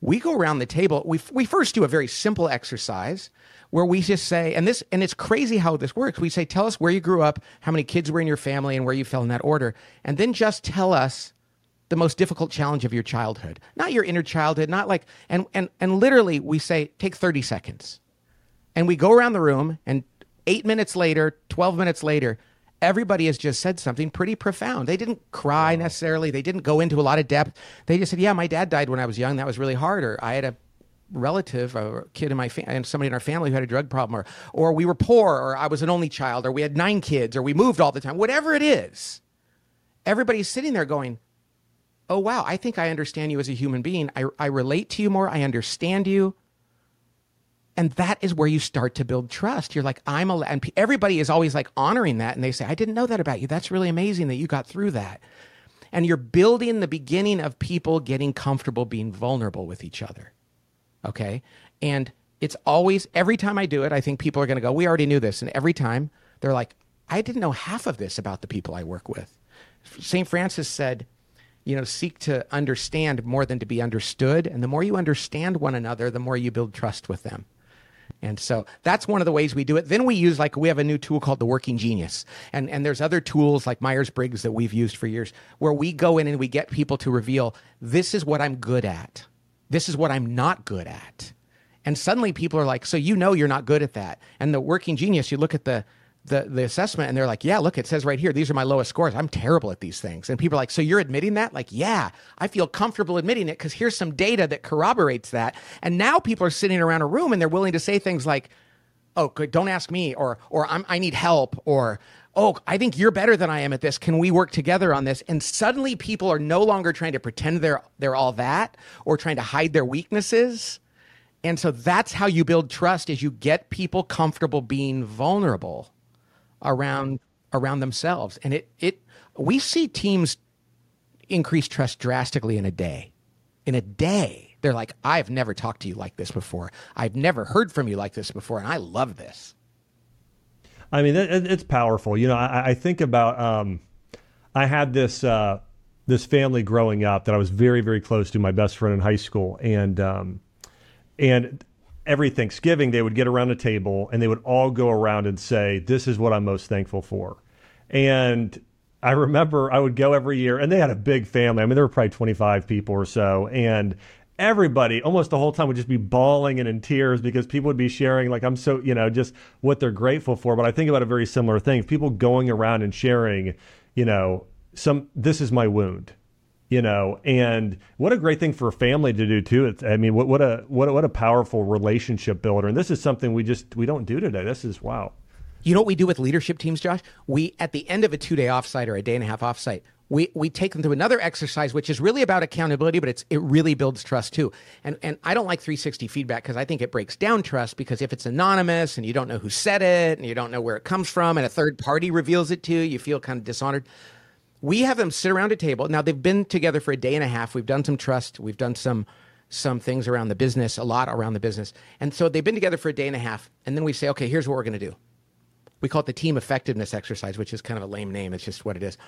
we go around the table. We, we first do a very simple exercise where we just say, and this, and it's crazy how this works. We say, tell us where you grew up, how many kids were in your family, and where you fell in that order. And then just tell us the most difficult challenge of your childhood, not your inner childhood, not like, and, and, and literally we say, take 30 seconds. And we go around the room, and eight minutes later, 12 minutes later, everybody has just said something pretty profound. They didn't cry necessarily. They didn't go into a lot of depth. They just said, "Yeah, my dad died when I was young. That was really hard." Or I had a relative, a kid in my fa- and somebody in our family who had a drug problem, or or we were poor, or I was an only child, or we had nine kids, or we moved all the time, whatever it is, everybody's sitting there going, "Oh wow, I think I understand you as a human being. I I relate to you more. I understand you." And that is where you start to build trust. You're like, I'm a, and everybody is always like honoring that. And they say, I didn't know that about you. That's really amazing that you got through that. And you're building the beginning of people getting comfortable being vulnerable with each other. Okay. And it's always, every time I do it, I think people are going to go, We already knew this. And every time they're like, I didn't know half of this about the people I work with. St. Francis said, you know, seek to understand more than to be understood. And the more you understand one another, the more you build trust with them. And so that's one of the ways we do it. Then we use like we have a new tool called the Working Genius. And and there's other tools like Myers-Briggs that we've used for years where we go in and we get people to reveal this is what I'm good at. This is what I'm not good at. And suddenly people are like, so you know you're not good at that. And the Working Genius, you look at the the, the assessment and they're like, yeah, look, it says right here, these are my lowest scores. I'm terrible at these things. And people are like, so you're admitting that? Like, yeah, I feel comfortable admitting it because here's some data that corroborates that. And now people are sitting around a room and they're willing to say things like, oh, don't ask me, or, or I'm, I need help, or, oh, I think you're better than I am at this. Can we work together on this? And suddenly people are no longer trying to pretend they're, they're all that or trying to hide their weaknesses. And so that's how you build trust is you get people comfortable being vulnerable around around themselves. And it it we see teams increase trust drastically in a day. In a day, they're like, I've never talked to you like this before. I've never heard from you like this before, and I love this. I mean, it, it's powerful. You know, I, I think about um, I had this uh, this family growing up that I was very very close to, my best friend in high school, and um, and every Thanksgiving, they would get around a table and they would all go around and say, This is what I'm most thankful for. And I remember I would go every year, and they had a big family. I mean, there were probably 25 people or so. And everybody, almost the whole time, would just be bawling and in tears because people would be sharing, like, I'm so, you know, just what they're grateful for. But I think about a very similar thing people going around and sharing, you know, some, this is my wound you know and what a great thing for a family to do too. It's, i mean what, what a what a, what a powerful relationship builder. And this is something we just we don't do today. This is wow. You know what we do with leadership teams josh? We at the end of a two day offsite or a day and a half offsite we we take them to another exercise which is really about accountability but it's it really builds trust too. And and i don't like 360 feedback because i think it breaks down trust because if it's anonymous and you don't know who said it and you don't know where it comes from and a third party reveals it to you you feel kind of dishonored we have them sit around a table. Now they've been together for a day and a half. We've done some trust. We've done some some things around the business, a lot around the business. And so they've been together for a day and a half. And then we say, okay, here's what we're going to do. We call it the team effectiveness exercise, which is kind of a lame name. It's just what it is.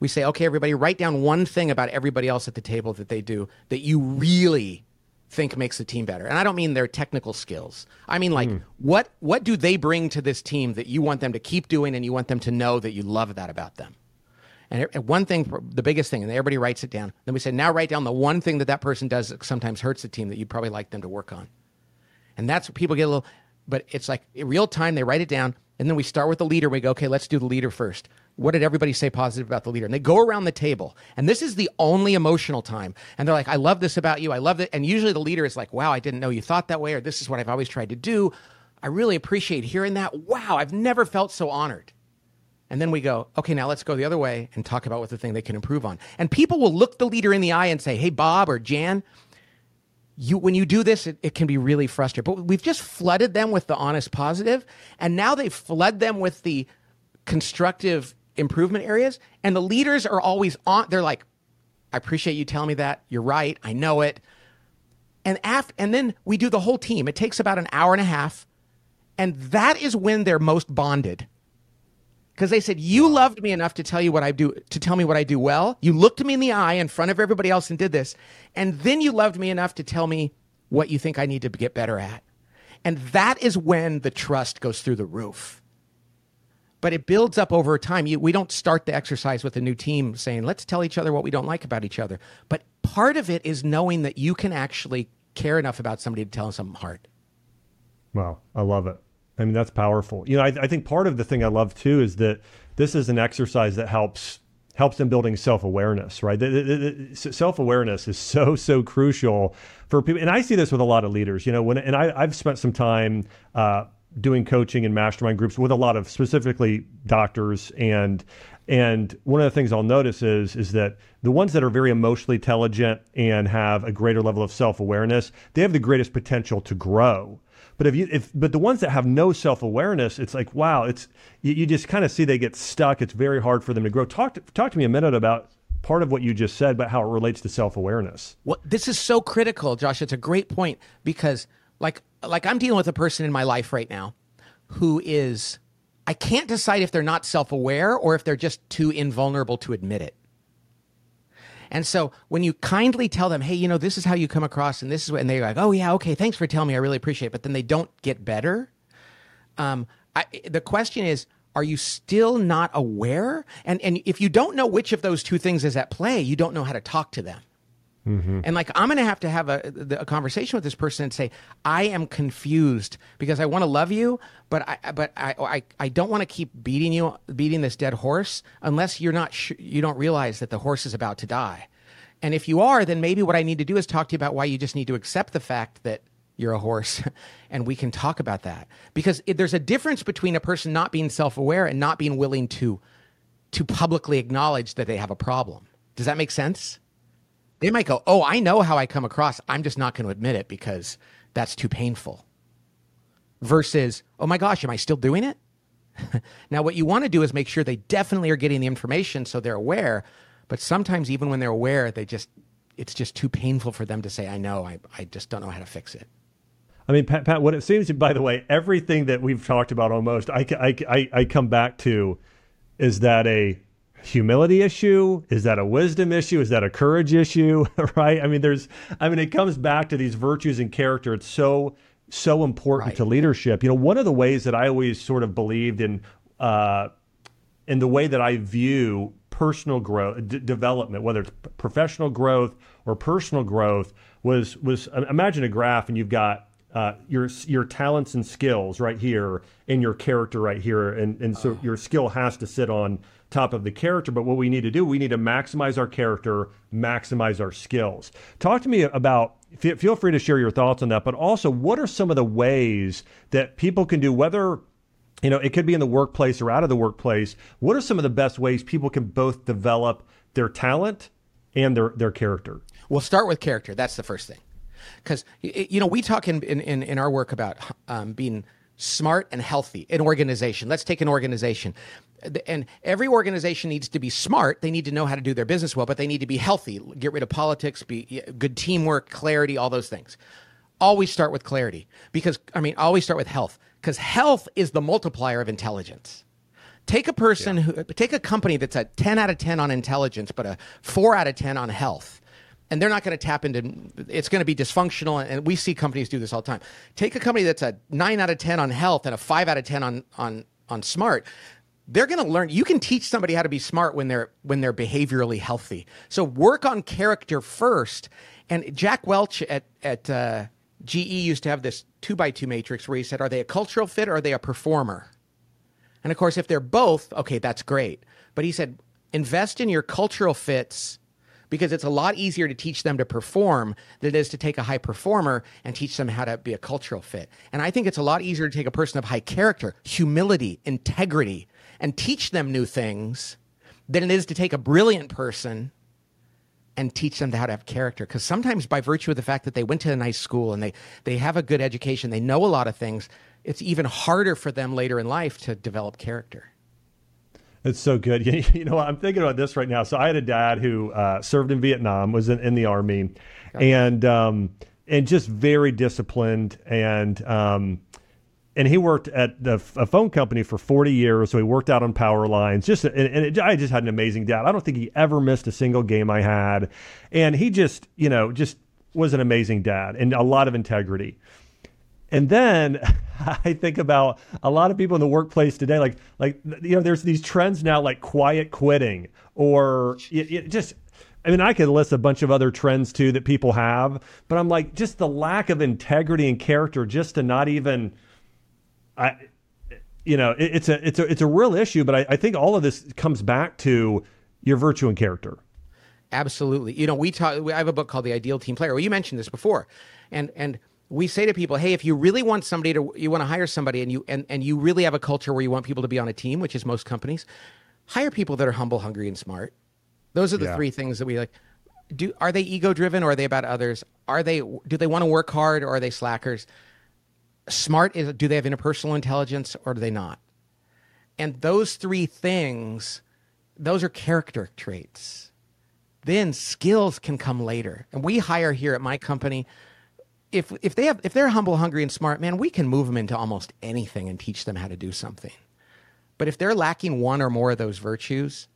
We say, okay, everybody, write down one thing about everybody else at the table that they do that you really think makes the team better. And I don't mean their technical skills. I mean like mm. what what do they bring to this team that you want them to keep doing and you want them to know that you love that about them? And one thing, the biggest thing, and everybody writes it down. Then we say, now write down the one thing that that person does that sometimes hurts the team that you'd probably like them to work on. And that's what people get a little, but it's like in real time, they write it down. And then we start with the leader. We go, okay, let's do the leader first. What did everybody say positive about the leader? And they go around the table. And this is the only emotional time. And they're like, I love this about you. I love it. And usually the leader is like, wow, I didn't know you thought that way, or this is what I've always tried to do. I really appreciate hearing that. Wow, I've never felt so honored. And then we go, okay, now let's go the other way and talk about what the thing they can improve on. And people will look the leader in the eye and say, hey, Bob or Jan, you, when you do this, it, it can be really frustrating. But we've just flooded them with the honest positive, and now they've flooded them with the constructive improvement areas. And the leaders are always on, they're like, I appreciate you telling me that. You're right. I know it. And after, and then we do the whole team. It takes about an hour and a half. And that is when they're most bonded because they said you loved me enough to tell you what I do to tell me what I do well. You looked me in the eye in front of everybody else and did this, and then you loved me enough to tell me what you think I need to get better at. And that is when the trust goes through the roof. But it builds up over time. You, we don't start the exercise with a new team saying, let's tell each other what we don't like about each other. But part of it is knowing that you can actually care enough about somebody to tell them something hard. Wow, I love it. I mean, that's powerful. You know, I, I think part of the thing I love too is that this is an exercise that helps helps them building self-awareness right self-awareness is so so crucial for people and i see this with a lot of leaders you know when and I, i've spent some time uh, doing coaching and mastermind groups with a lot of specifically doctors and and one of the things I'll notice is is that the ones that are very emotionally intelligent and have a greater level of self-awareness, they have the greatest potential to grow. But if you if but the ones that have no self awareness, it's like wow, it's you, you just kind of see they get stuck. It's very hard for them to grow. Talk to, talk to me a minute about part of what you just said, but how it relates to self awareness. Well, this is so critical, Josh. It's a great point because like like I'm dealing with a person in my life right now who is I can't decide if they're not self aware or if they're just too invulnerable to admit it. And so when you kindly tell them, hey, you know, this is how you come across and this is what, and they're like, oh, yeah, okay, thanks for telling me. I really appreciate it. But then they don't get better. Um, I, the question is, are you still not aware? And, and if you don't know which of those two things is at play, you don't know how to talk to them. Mm-hmm. And like, I'm going to have to have a, a conversation with this person and say, I am confused because I want to love you, but I, but I, I, I don't want to keep beating you, beating this dead horse unless you're not, sh- you don't realize that the horse is about to die. And if you are, then maybe what I need to do is talk to you about why you just need to accept the fact that you're a horse and we can talk about that because it, there's a difference between a person not being self-aware and not being willing to to publicly acknowledge that they have a problem does that make sense they might go, Oh, I know how I come across. I'm just not going to admit it because that's too painful. Versus, Oh my gosh, am I still doing it? now, what you want to do is make sure they definitely are getting the information so they're aware. But sometimes, even when they're aware, they just, it's just too painful for them to say, I know, I, I just don't know how to fix it. I mean, Pat, Pat, what it seems, by the way, everything that we've talked about almost, I, I, I, I come back to is that a humility issue? Is that a wisdom issue? Is that a courage issue? right? I mean, there's, I mean, it comes back to these virtues and character. It's so, so important right. to leadership. You know, one of the ways that I always sort of believed in, uh, in the way that I view personal growth, d- development, whether it's professional growth or personal growth, was was imagine a graph and you've got uh, your your talents and skills right here and your character right here, and and so oh. your skill has to sit on top of the character. But what we need to do, we need to maximize our character, maximize our skills. Talk to me about, feel free to share your thoughts on that, but also what are some of the ways that people can do, whether you know, it could be in the workplace or out of the workplace. What are some of the best ways people can both develop their talent and their, their character? We'll start with character. That's the first thing. Because, you know, we talk in, in, in our work about um, being smart and healthy an organization. Let's take an organization and every organization needs to be smart. They need to know how to do their business well, but they need to be healthy. Get rid of politics, be good teamwork, clarity, all those things. Always start with clarity because I mean, always start with health because health is the multiplier of intelligence. Take a person yeah. who take a company that's a 10 out of 10 on intelligence but a 4 out of 10 on health. And they're not going to tap into it's going to be dysfunctional and we see companies do this all the time. Take a company that's a 9 out of 10 on health and a 5 out of 10 on on on smart. They're going to learn you can teach somebody how to be smart when they're when they're behaviorally healthy. So work on character first. And jack welch at at uh, ge used to have this two by two matrix where he said are they a cultural fit or are they a performer? And of course if they're both okay that's great. But he said invest in your cultural fits because it's a lot easier to teach them to perform than it is to take a high performer and teach them how to be a cultural fit. And I think it's a lot easier to take a person of high character, humility, integrity, and teach them new things than it is to take a brilliant person and teach them how to have character. Because sometimes, by virtue of the fact that they went to a nice school and they, they have a good education, they know a lot of things, it's even harder for them later in life to develop character. It's so good. You know, what? I'm thinking about this right now. So I had a dad who uh, served in Vietnam, was in, in the army, and um, and just very disciplined and um, and he worked at the, a phone company for 40 years. So he worked out on power lines. Just and, and it, I just had an amazing dad. I don't think he ever missed a single game I had, and he just you know just was an amazing dad and a lot of integrity. And then I think about a lot of people in the workplace today, like like you know, there's these trends now like quiet quitting or it, it just I mean, I could list a bunch of other trends too that people have, but I'm like, just the lack of integrity and character, just to not even I, you know, it, it's a it's a it's a real issue. But I, I think all of this comes back to your virtue and character. Absolutely. You know, we talk. I have a book called The Ideal Team Player. Well, you mentioned this before, and and we say to people, hey, if you really want somebody to, you want to hire somebody, and you and and you really have a culture where you want people to be on a team, which is most companies, hire people that are humble, hungry, and smart. Those are the yeah. three things that we like. Do are they ego driven or are they about others? Are they do they want to work hard or are they slackers? Smart is do they have interpersonal intelligence or do they not? And those three things, those are character traits then skills can come later. And we hire here at my company if if they have if they're humble, hungry, and smart, man, we can move them into almost anything and teach them how to do something. But if they're lacking one or more of those virtues,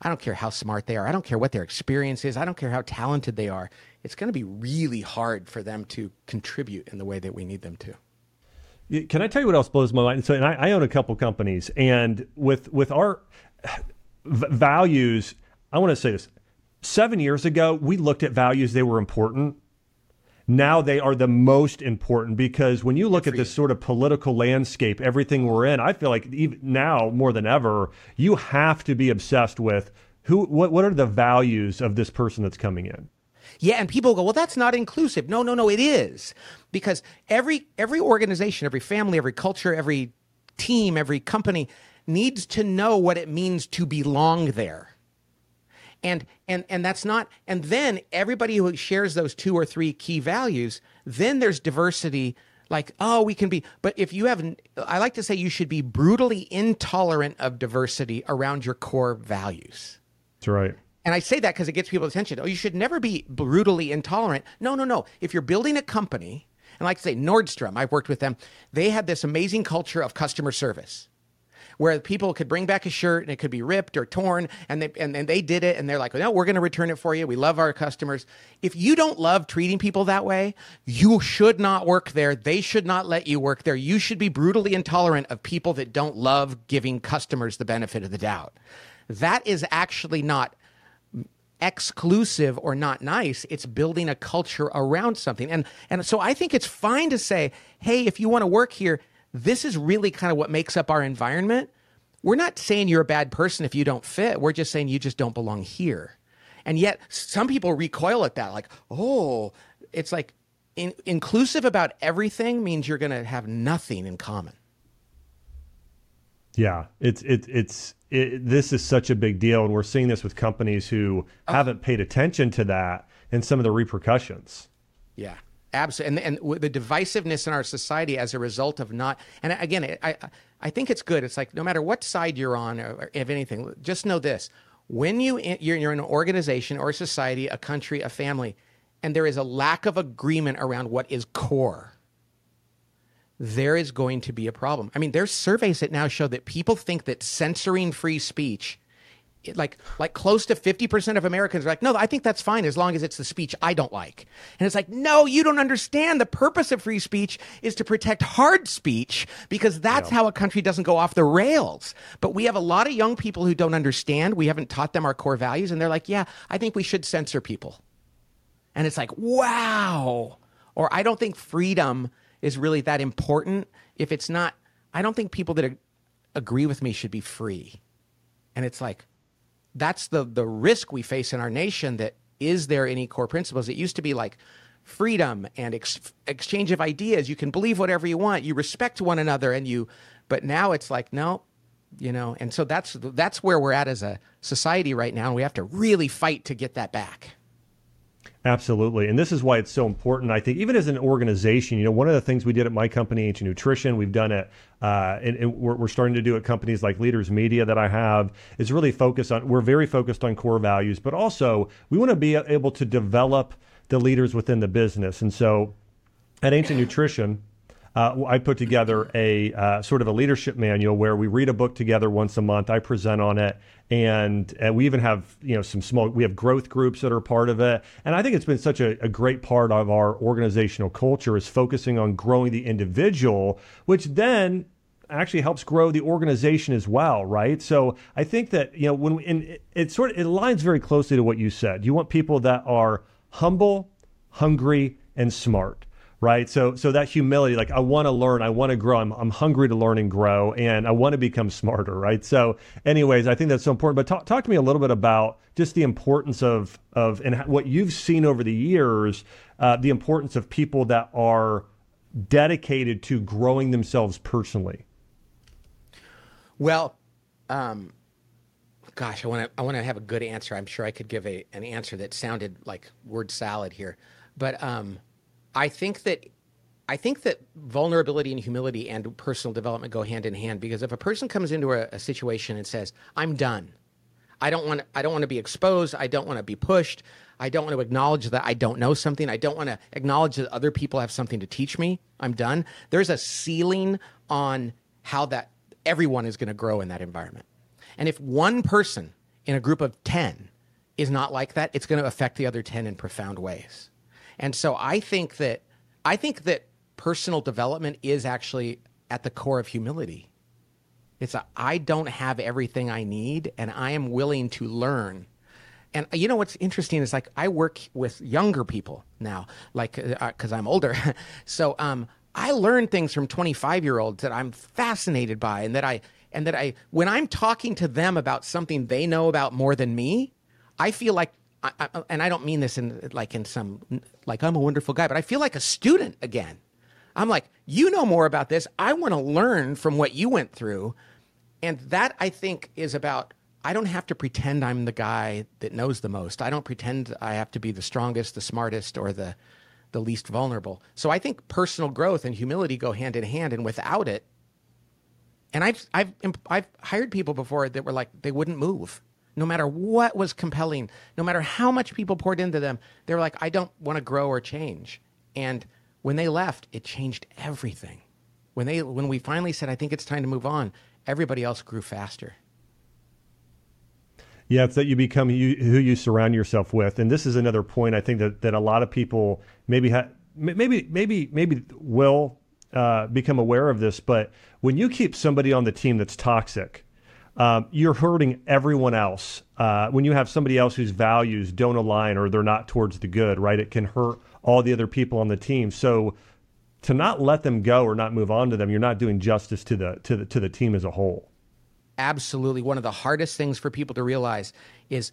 I don't care how smart they are. I don't care what their experience is. I don't care how talented they are. It's going to be really hard for them to contribute in the way that we need them to. Can I tell you what else blows my mind? So, and I, I own a couple companies, and with with our values, I want to say this: seven years ago, we looked at values, they were important. Now they are the most important because when you look at this sort of political landscape, everything we're in, I feel like even now more than ever, you have to be obsessed with who, what, what are the values of this person that's coming in. Yeah, and people go, "Well, that's not inclusive." No, no, no, it is. Because every every organization, every family, every culture, every team, every company needs to know what it means to belong there and and and that's not and then everybody who shares those two or three key values then there's diversity like oh we can be but if you have i like to say you should be brutally intolerant of diversity around your core values. That's right. And i say that because it gets people's attention. Oh you should never be brutally intolerant. No no no. If you're building a company and I like to say nordstrom i've worked with them they had this amazing culture of customer service where people could bring back a shirt and it could be ripped or torn and they and, and they did it and they're like, no, we're going to return it for you. We love our customers. If you don't love treating people that way, you should not work there. They should not let you work there. You should be brutally intolerant of people that don't love giving customers the benefit of the doubt. That is actually not exclusive or not nice it's building a culture around something and and so i think it's fine to say hey if you want to work here this is really kind of what makes up our environment. We're not saying you're a bad person if you don't fit. We're just saying you just don't belong here. And yet, some people recoil at that, like, oh, it's like in, inclusive about everything means you're going to have nothing in common. Yeah, it's it, it's it, this is such a big deal, and we're seeing this with companies who oh. haven't paid attention to that and some of the repercussions. Yeah, Absolutely, and and the divisiveness in our society as a result of not. And again, I I think it's good. It's like no matter what side you're on, or if anything, just know this: when you you're, you're in an organization or a society, a country, a family, and there is a lack of agreement around what is core, there is going to be a problem. I mean, there's surveys that now show that people think that censoring free speech like like close to 50% of Americans are like, no, I think that's fine as long as it's the speech I don't like. And it's like, no, you don't understand. The purpose of free speech is to protect hard speech because that's yeah. how a country doesn't go off the rails. But we have a lot of young people who don't understand. We haven't taught them our core values, and they're like, yeah, I think we should censor people. And it's like, wow. Or I don't think freedom is really that important if it's not. I don't think people that agree with me should be free. And it's like, that's the the risk we face in our nation that is there any core principles? It used to be like freedom and ex- exchange of ideas. You can believe whatever you want. You respect one another and you but now it's like no you know and so that's that's where we're at as a society right now and we have to really fight to get that back Absolutely. And this is why it's so important. I think even as an organization, you know, one of the things we did at my company, Ancient Nutrition, we've done it, uh, and, and we're, we're, starting to do at companies like Leaders Media that I have, is really focused on, we're very focused on core values, but also we want to be able to develop the leaders within the business. And so at Ancient Nutrition, uh, I put together a uh, sort of a leadership manual where we read a book together once a month. I present on it, and, and we even have you know some small. We have growth groups that are part of it, and I think it's been such a, a great part of our organizational culture is focusing on growing the individual, which then actually helps grow the organization as well, right? So I think that you know when we, and it, it sort of it aligns very closely to what you said. You want people that are humble, hungry, and smart right? So so that humility, like I want to learn, I want to grow, I'm I'm hungry to learn and grow, and I want to become smarter, right? So, anyways, I think that's so important. But talk talk to me a little bit about just the importance of of and what you've seen over the years, uh, the importance of people that are dedicated to growing themselves personally. Well, um, gosh, I want to I want to have a good answer. I'm sure I could give a an answer that sounded like word salad here, but um, I think that I think that vulnerability and humility and personal development go hand in hand because if a person comes into a, a situation and says, "I'm done," I don't want I don't want to be exposed. I don't want to be pushed. I don't want to acknowledge that I don't know something. I don't want to acknowledge that other people have something to teach me. I'm done. There's a ceiling on how that everyone is going to grow in that environment. And if one person in a group of 10 is not like that, it's going to affect the other 10 in profound ways. And so I think that I think that personal development is actually at the core of humility. It's I don't have everything I need and I am willing to learn. And you know what's interesting is like I work with younger people now, like because uh, I'm older. so um, I learn things from 25 year olds that I'm fascinated by, and that I and that I when I'm talking to them about something they know about more than me, I feel like I, I, oh, and I don't mean this in like in some like I'm a wonderful guy, but I feel like a student again. I'm like, you know more about this. I want to learn from what you went through. And that I think is about I don't have to pretend I'm the guy that knows the most. I don't pretend I have to be the strongest, the smartest, or the the least vulnerable. So I think personal growth and humility go hand in hand, and without it, and I've I've I've hired people before that were like they wouldn't move no matter what was compelling, no matter how much people poured into them, they were like, I don't want to grow or change. And when they left, it changed everything. When they when we finally said, I think it's time to move on, everybody else grew faster. Yeah, it's that you become you, who you surround yourself with, and this is another point I think that, that a lot of people maybe ha- maybe maybe maybe will uh, become aware of this. But when you keep somebody on the team that's toxic, um, you're hurting everyone else. Uh, when you have somebody else whose values don't align or they're not towards the good, right? It can hurt all the other people on the team. So to not let them go or not move on to them, you're not doing justice to the to the to the team as a whole. Absolutely, one of the hardest things for people to realize is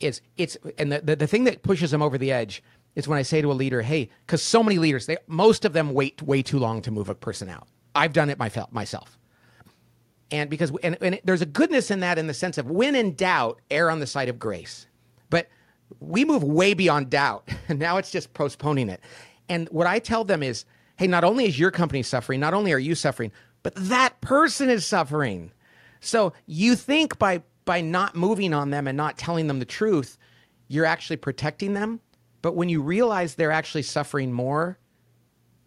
is it's and the, the, the thing that pushes them over the edge is when I say to a leader, "Hey," because so many leaders, they most of them wait way too long to move a person out. I've done it myself and because and, and there's a goodness in that in the sense of when in doubt err on the side of grace. But we move way beyond doubt. And now it's just postponing it. And what i tell them is hey not only is your company suffering not only are you suffering but that person is suffering. So you think by by not moving on them and not telling them the truth you're actually protecting them. But when you realize they're actually suffering more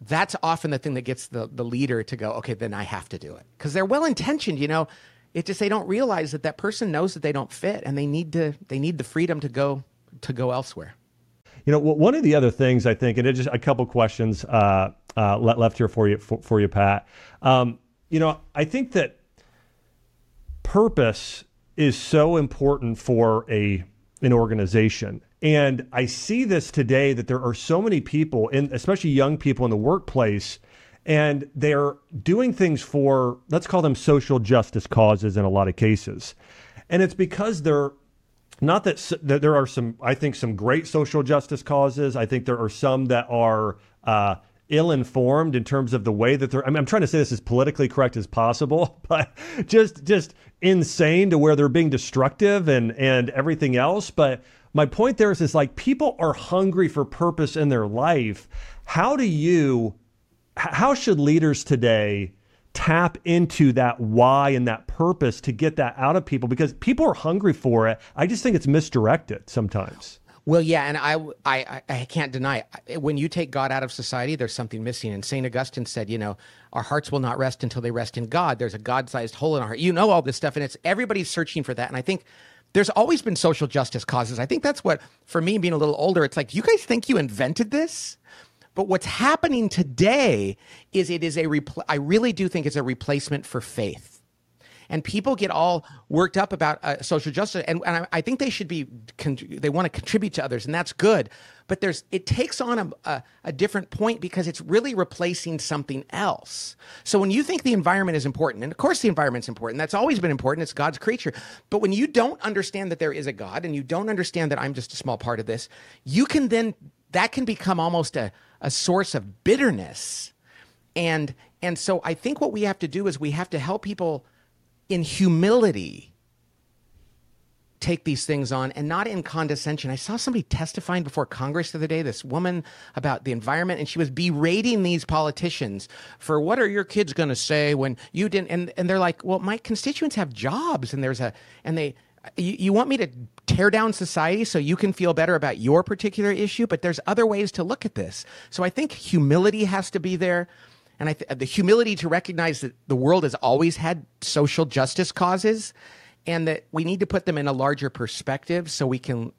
that's often the thing that gets the, the leader to go, okay, then I have to do it. Because they're well intentioned, you know. It just they don't realize that that person knows that they don't fit and they need to they need the freedom to go to go elsewhere. You know, one of the other things I think, and it just a couple questions uh, uh, left here for you for, for you, Pat. Um, you know, I think that purpose is so important for a an organization and I see this today that there are so many people, in, especially young people in the workplace, and they're doing things for, let's call them social justice causes in a lot of cases. And it's because they're not that, that there are some, I think, some great social justice causes. I think there are some that are uh, ill informed in terms of the way that they're. I mean, I'm trying to say this as politically correct as possible, but just just insane to where they're being destructive and and everything else. But my point there is, is like people are hungry for purpose in their life. How do you, how should leaders today tap into that why and that purpose to get that out of people? Because people are hungry for it. I just think it's misdirected sometimes. Well, yeah, and I, I, I can't deny it. When you take God out of society, there's something missing. And St. Augustine said, you know, our hearts will not rest until they rest in God. There's a God sized hole in our heart. You know all this stuff, and it's everybody's searching for that. And I think there's always been social justice causes. I think that's what, for me, being a little older, it's like, you guys think you invented this? But what's happening today is it is a, repl- I really do think it's a replacement for faith. And people get all worked up about uh, social justice, and, and I, I, think they should be con- they want to contribute to others, and that's good. But there's it takes on a, a, a different point because it's really replacing something else. So when you think the environment is important, and of course the environment's important, that's always been important. It's God's creature. But when you don't understand that there is a God, and you don't understand that I'm just a small part of this, you can then that can become almost a, a source of bitterness and and so I think what we have to do is we have to help people in humility take these things on and not in condescension. I saw somebody testifying before Congress the other day, this woman about the environment, and she was berating these politicians for what are your kids going to say when you didn't and, and they're like, well, my constituents have jobs and there's a and they you, you want me to tear down society so you can feel better about your particular issue, but there's other ways to look at this. So I think humility has to be there and I th- the humility to recognize that the world has always had social justice causes and that we need to put them in a larger perspective so we can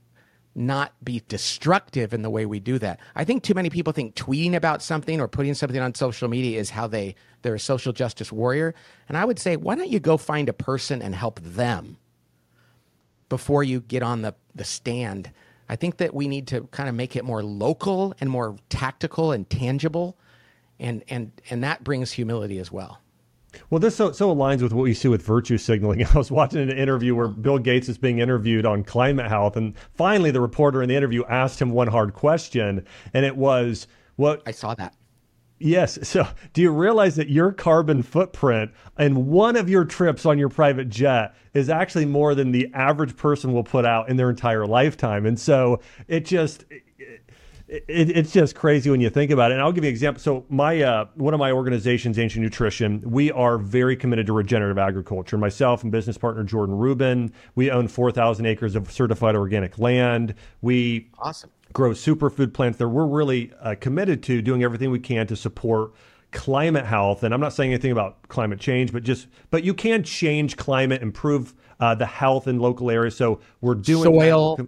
not be destructive in the way we do that. I think too many people think tweeting about something or putting something on social media is how they they're a social justice warrior. And I would say, why don't you go find a person and help them before you get on the, the stand? I think that we need to kind of make it more local and more tactical and tangible and and and that brings humility as well. Well, this so, so aligns with what we see with virtue signaling. I was watching an interview where mm-hmm. Bill Gates is being interviewed on climate health, and finally, the reporter in the interview asked him one hard question, and it was, "What?" I saw that. Yes. So, do you realize that your carbon footprint and one of your trips on your private jet is actually more than the average person will put out in their entire lifetime? And so, it just it, it's just crazy when you think about it. And I'll give you an example. So my uh, one of my organizations, Ancient Nutrition, we are very committed to regenerative agriculture. Myself and business partner Jordan Rubin, we own 4,000 acres of certified organic land. We awesome grow superfood plants there. We're really uh, committed to doing everything we can to support climate health. And I'm not saying anything about climate change, but just but you can change climate, improve uh, the health in local areas. So we're doing soil. That.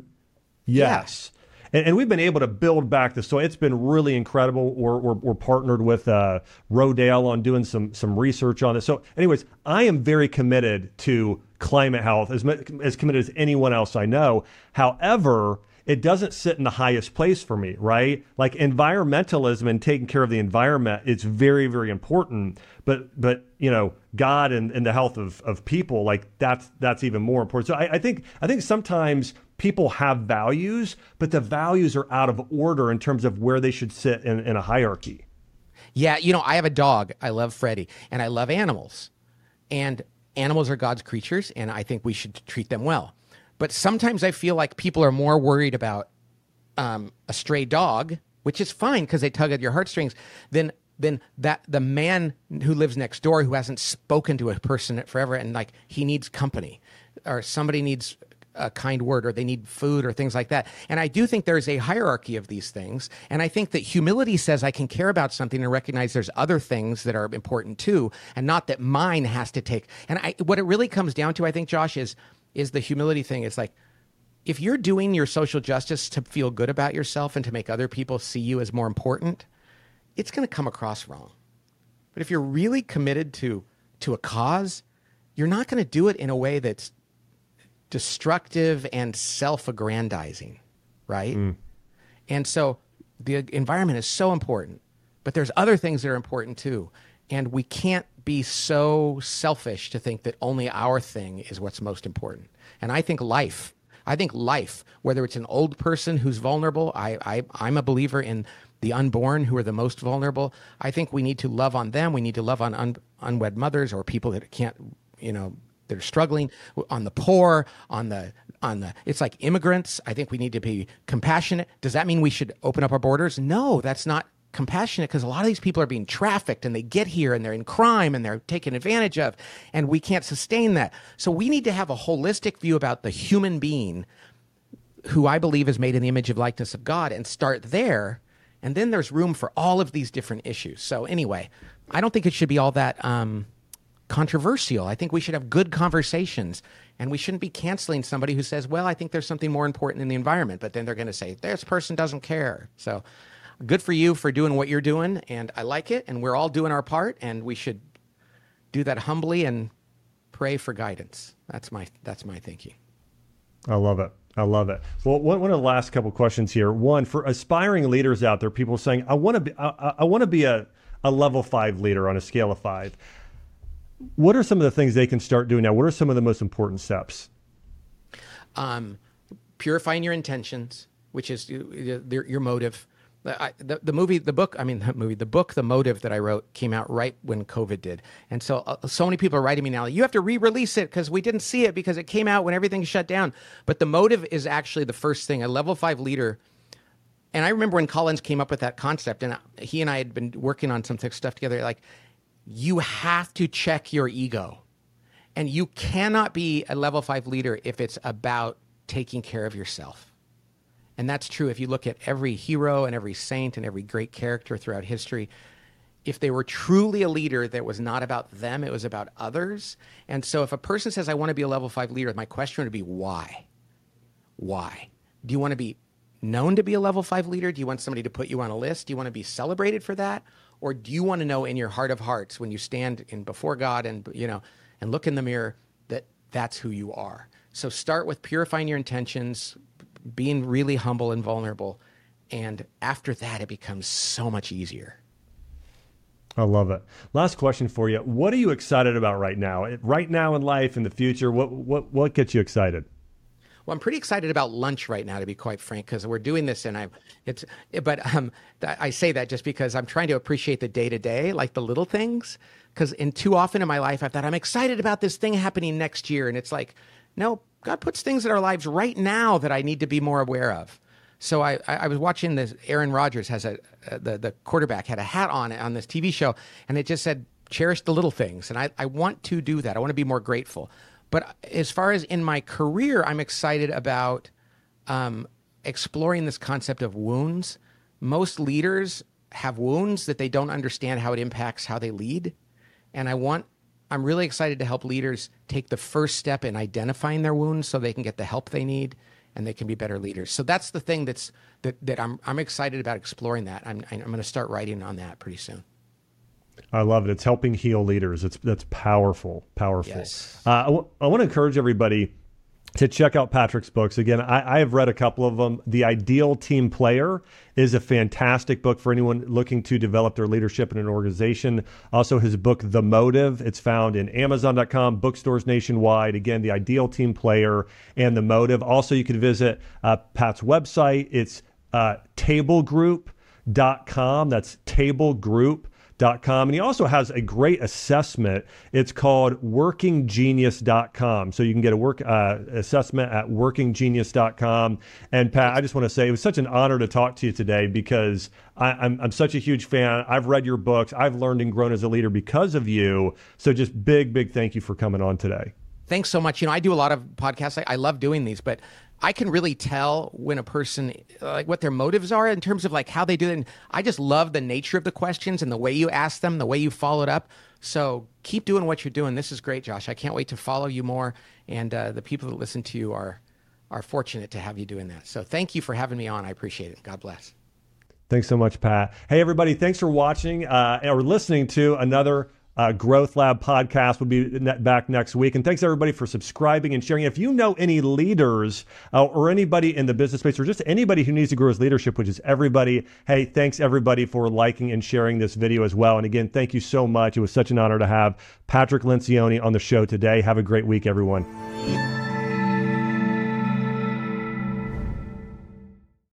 Yes. Yeah and, and, we've been able to build back the soil. It's been really incredible. We're, we're, we're partnered with uh, Rodale on doing some some research on this. So, anyways, I am very committed to climate health as as committed as anyone else I know. However, it doesn't sit in the highest place for me, right? Like environmentalism and taking care of the environment, it's very, very important. But but you know, God and, and the health of, of people, like that's that's even more important. So I, I think I think sometimes people have values, but the values are out of order in terms of where they should sit in, in a hierarchy. Yeah, you know, I have a dog. I love Freddie, and I love animals. And animals are God's creatures, and I think we should treat them well. But sometimes I feel like people are more worried about um, a stray dog, which is fine because they tug at your heartstrings, than than that the man who lives next door who hasn't spoken to a person forever and like he needs company or somebody needs a kind word or they need food or things like that. And I do think there's a hierarchy of these things. And I think that humility says I can care about something and recognize there's other things that are important too, and not that mine has to take. And I, what it really comes down to, I think, Josh, is is the humility thing. It's like if you're doing your social justice to feel good about yourself and to make other people see you as more important, it's going to come across wrong. But if you're really committed to to a cause, you're not going to do it in a way that's destructive and self-aggrandizing, right? Mm. And so the environment is so important, but there's other things that are important too. And we can't be so selfish to think that only our thing is what's most important. And I think life, I think life, whether it's an old person who's vulnerable, I, I, I'm a believer in the unborn who are the most vulnerable. I think we need to love on them. We need to love on un, unwed mothers or people that can't, you know, that are struggling, on the poor, on the on the it's like immigrants. I think we need to be compassionate. Does that mean we should open up our borders? No, that's not compassionate because a lot of these people are being trafficked and they get here and they're in crime and they're taken advantage of and we can't sustain that. So we need to have a holistic view about the human being who I believe is made in the image of likeness of God and start there and then there's room for all of these different issues. So anyway, I don't think it should be all that um, controversial. I think we should have good conversations and we shouldn't be canceling somebody who says, well, I think there's something more important in the environment, but then they're going to say, this person doesn't care. So good for you for doing what you're doing. And I like it. And we're all doing our part and we should do that humbly and pray for guidance. That's my that's my thinking. I love it. I love it. Well, one, one of the last couple questions here. One for aspiring leaders out there, people saying, "I want to be, I, I want to be a, a level five leader on a scale of five. What are some of the things they can start doing now? What are some of the most important steps? Um, purifying your intentions, which is your, your motive. I, the, the movie, the book, I mean, the movie, the book, The Motive that I wrote came out right when COVID did. And so, uh, so many people are writing me now, you have to re release it because we didn't see it because it came out when everything shut down. But The Motive is actually the first thing. A level five leader and I remember when Collins came up with that concept, and he and I had been working on some stuff together. Like, you have to check your ego, and you cannot be a level five leader if it's about taking care of yourself. And that's true if you look at every hero and every saint and every great character throughout history. If they were truly a leader that was not about them, it was about others. And so if a person says, I want to be a level five leader, my question would be, why? Why? Do you want to be known to be a level five leader? Do you want somebody to put you on a list? Do you want to be celebrated for that? Or do you want to know in your heart of hearts when you stand in before God and you know and look in the mirror that that's who you are? So start with purifying your intentions, being really humble and vulnerable, and after that it becomes so much easier. I love it. Last question for you. What are you excited about right now? Right now in life, in the future, what what what gets you excited? Well, I'm pretty excited about lunch right now, to be quite frank, because we're doing this, and I'm, it's, but um, I say that just because I'm trying to appreciate the day to day, like the little things, because in too often in my life, I've thought I'm excited about this thing happening next year, and it's like, no, God puts things in our lives right now that I need to be more aware of. So I, I was watching this. Aaron Rodgers has a the the quarterback had a hat on on this TV show, and it just said cherish the little things, and I I want to do that. I want to be more grateful. But as far as in my career, I'm excited about um, exploring this concept of wounds. Most leaders have wounds that they don't understand how it impacts how they lead. And I want, I'm really excited to help leaders take the first step in identifying their wounds so they can get the help they need and they can be better leaders. So that's the thing that's, that, that I'm, I'm excited about exploring that. I'm, I'm going to start writing on that pretty soon. I love it. It's helping heal leaders. It's that's powerful, powerful. Yes. Uh, I, w- I want to encourage everybody to check out Patrick's books. Again, I, I, have read a couple of them. The Ideal Team Player is a fantastic book for anyone looking to develop their leadership in an organization. Also, his book, The Motive, it's found in Amazon.com, bookstores nationwide. Again, The Ideal Team Player and The Motive. Also, you can visit uh, Pat's website. It's uh, tablegroup.com. That's Table Group workinggenius.com. And he also has a great assessment. It's called workinggenius.com. So you can get a work uh, assessment at workinggenius.com. And Pat, I just want to say it was such an honor to talk to you today because I, am such a huge fan. I've read your books. I've learned and grown as a leader because of you. So just big, big thank you for coming on today. Thanks so much. You know, I do a lot of podcasts. I, I love doing these, but I can really tell when a person like what their motives are in terms of like how they do it. And I just love the nature of the questions and the way you ask them, the way you followed up. So keep doing what you're doing. This is great, Josh. I can't wait to follow you more. And uh, the people that listen to you are are fortunate to have you doing that. So thank you for having me on. I appreciate it. God bless. Thanks so much, Pat. Hey, everybody. Thanks for watching uh, or listening to another uh, Growth Lab podcast will be back next week. And thanks everybody for subscribing and sharing. If you know any leaders uh, or anybody in the business space or just anybody who needs to grow his leadership, which is everybody, hey, thanks everybody for liking and sharing this video as well. And again, thank you so much. It was such an honor to have Patrick Lencioni on the show today. Have a great week, everyone.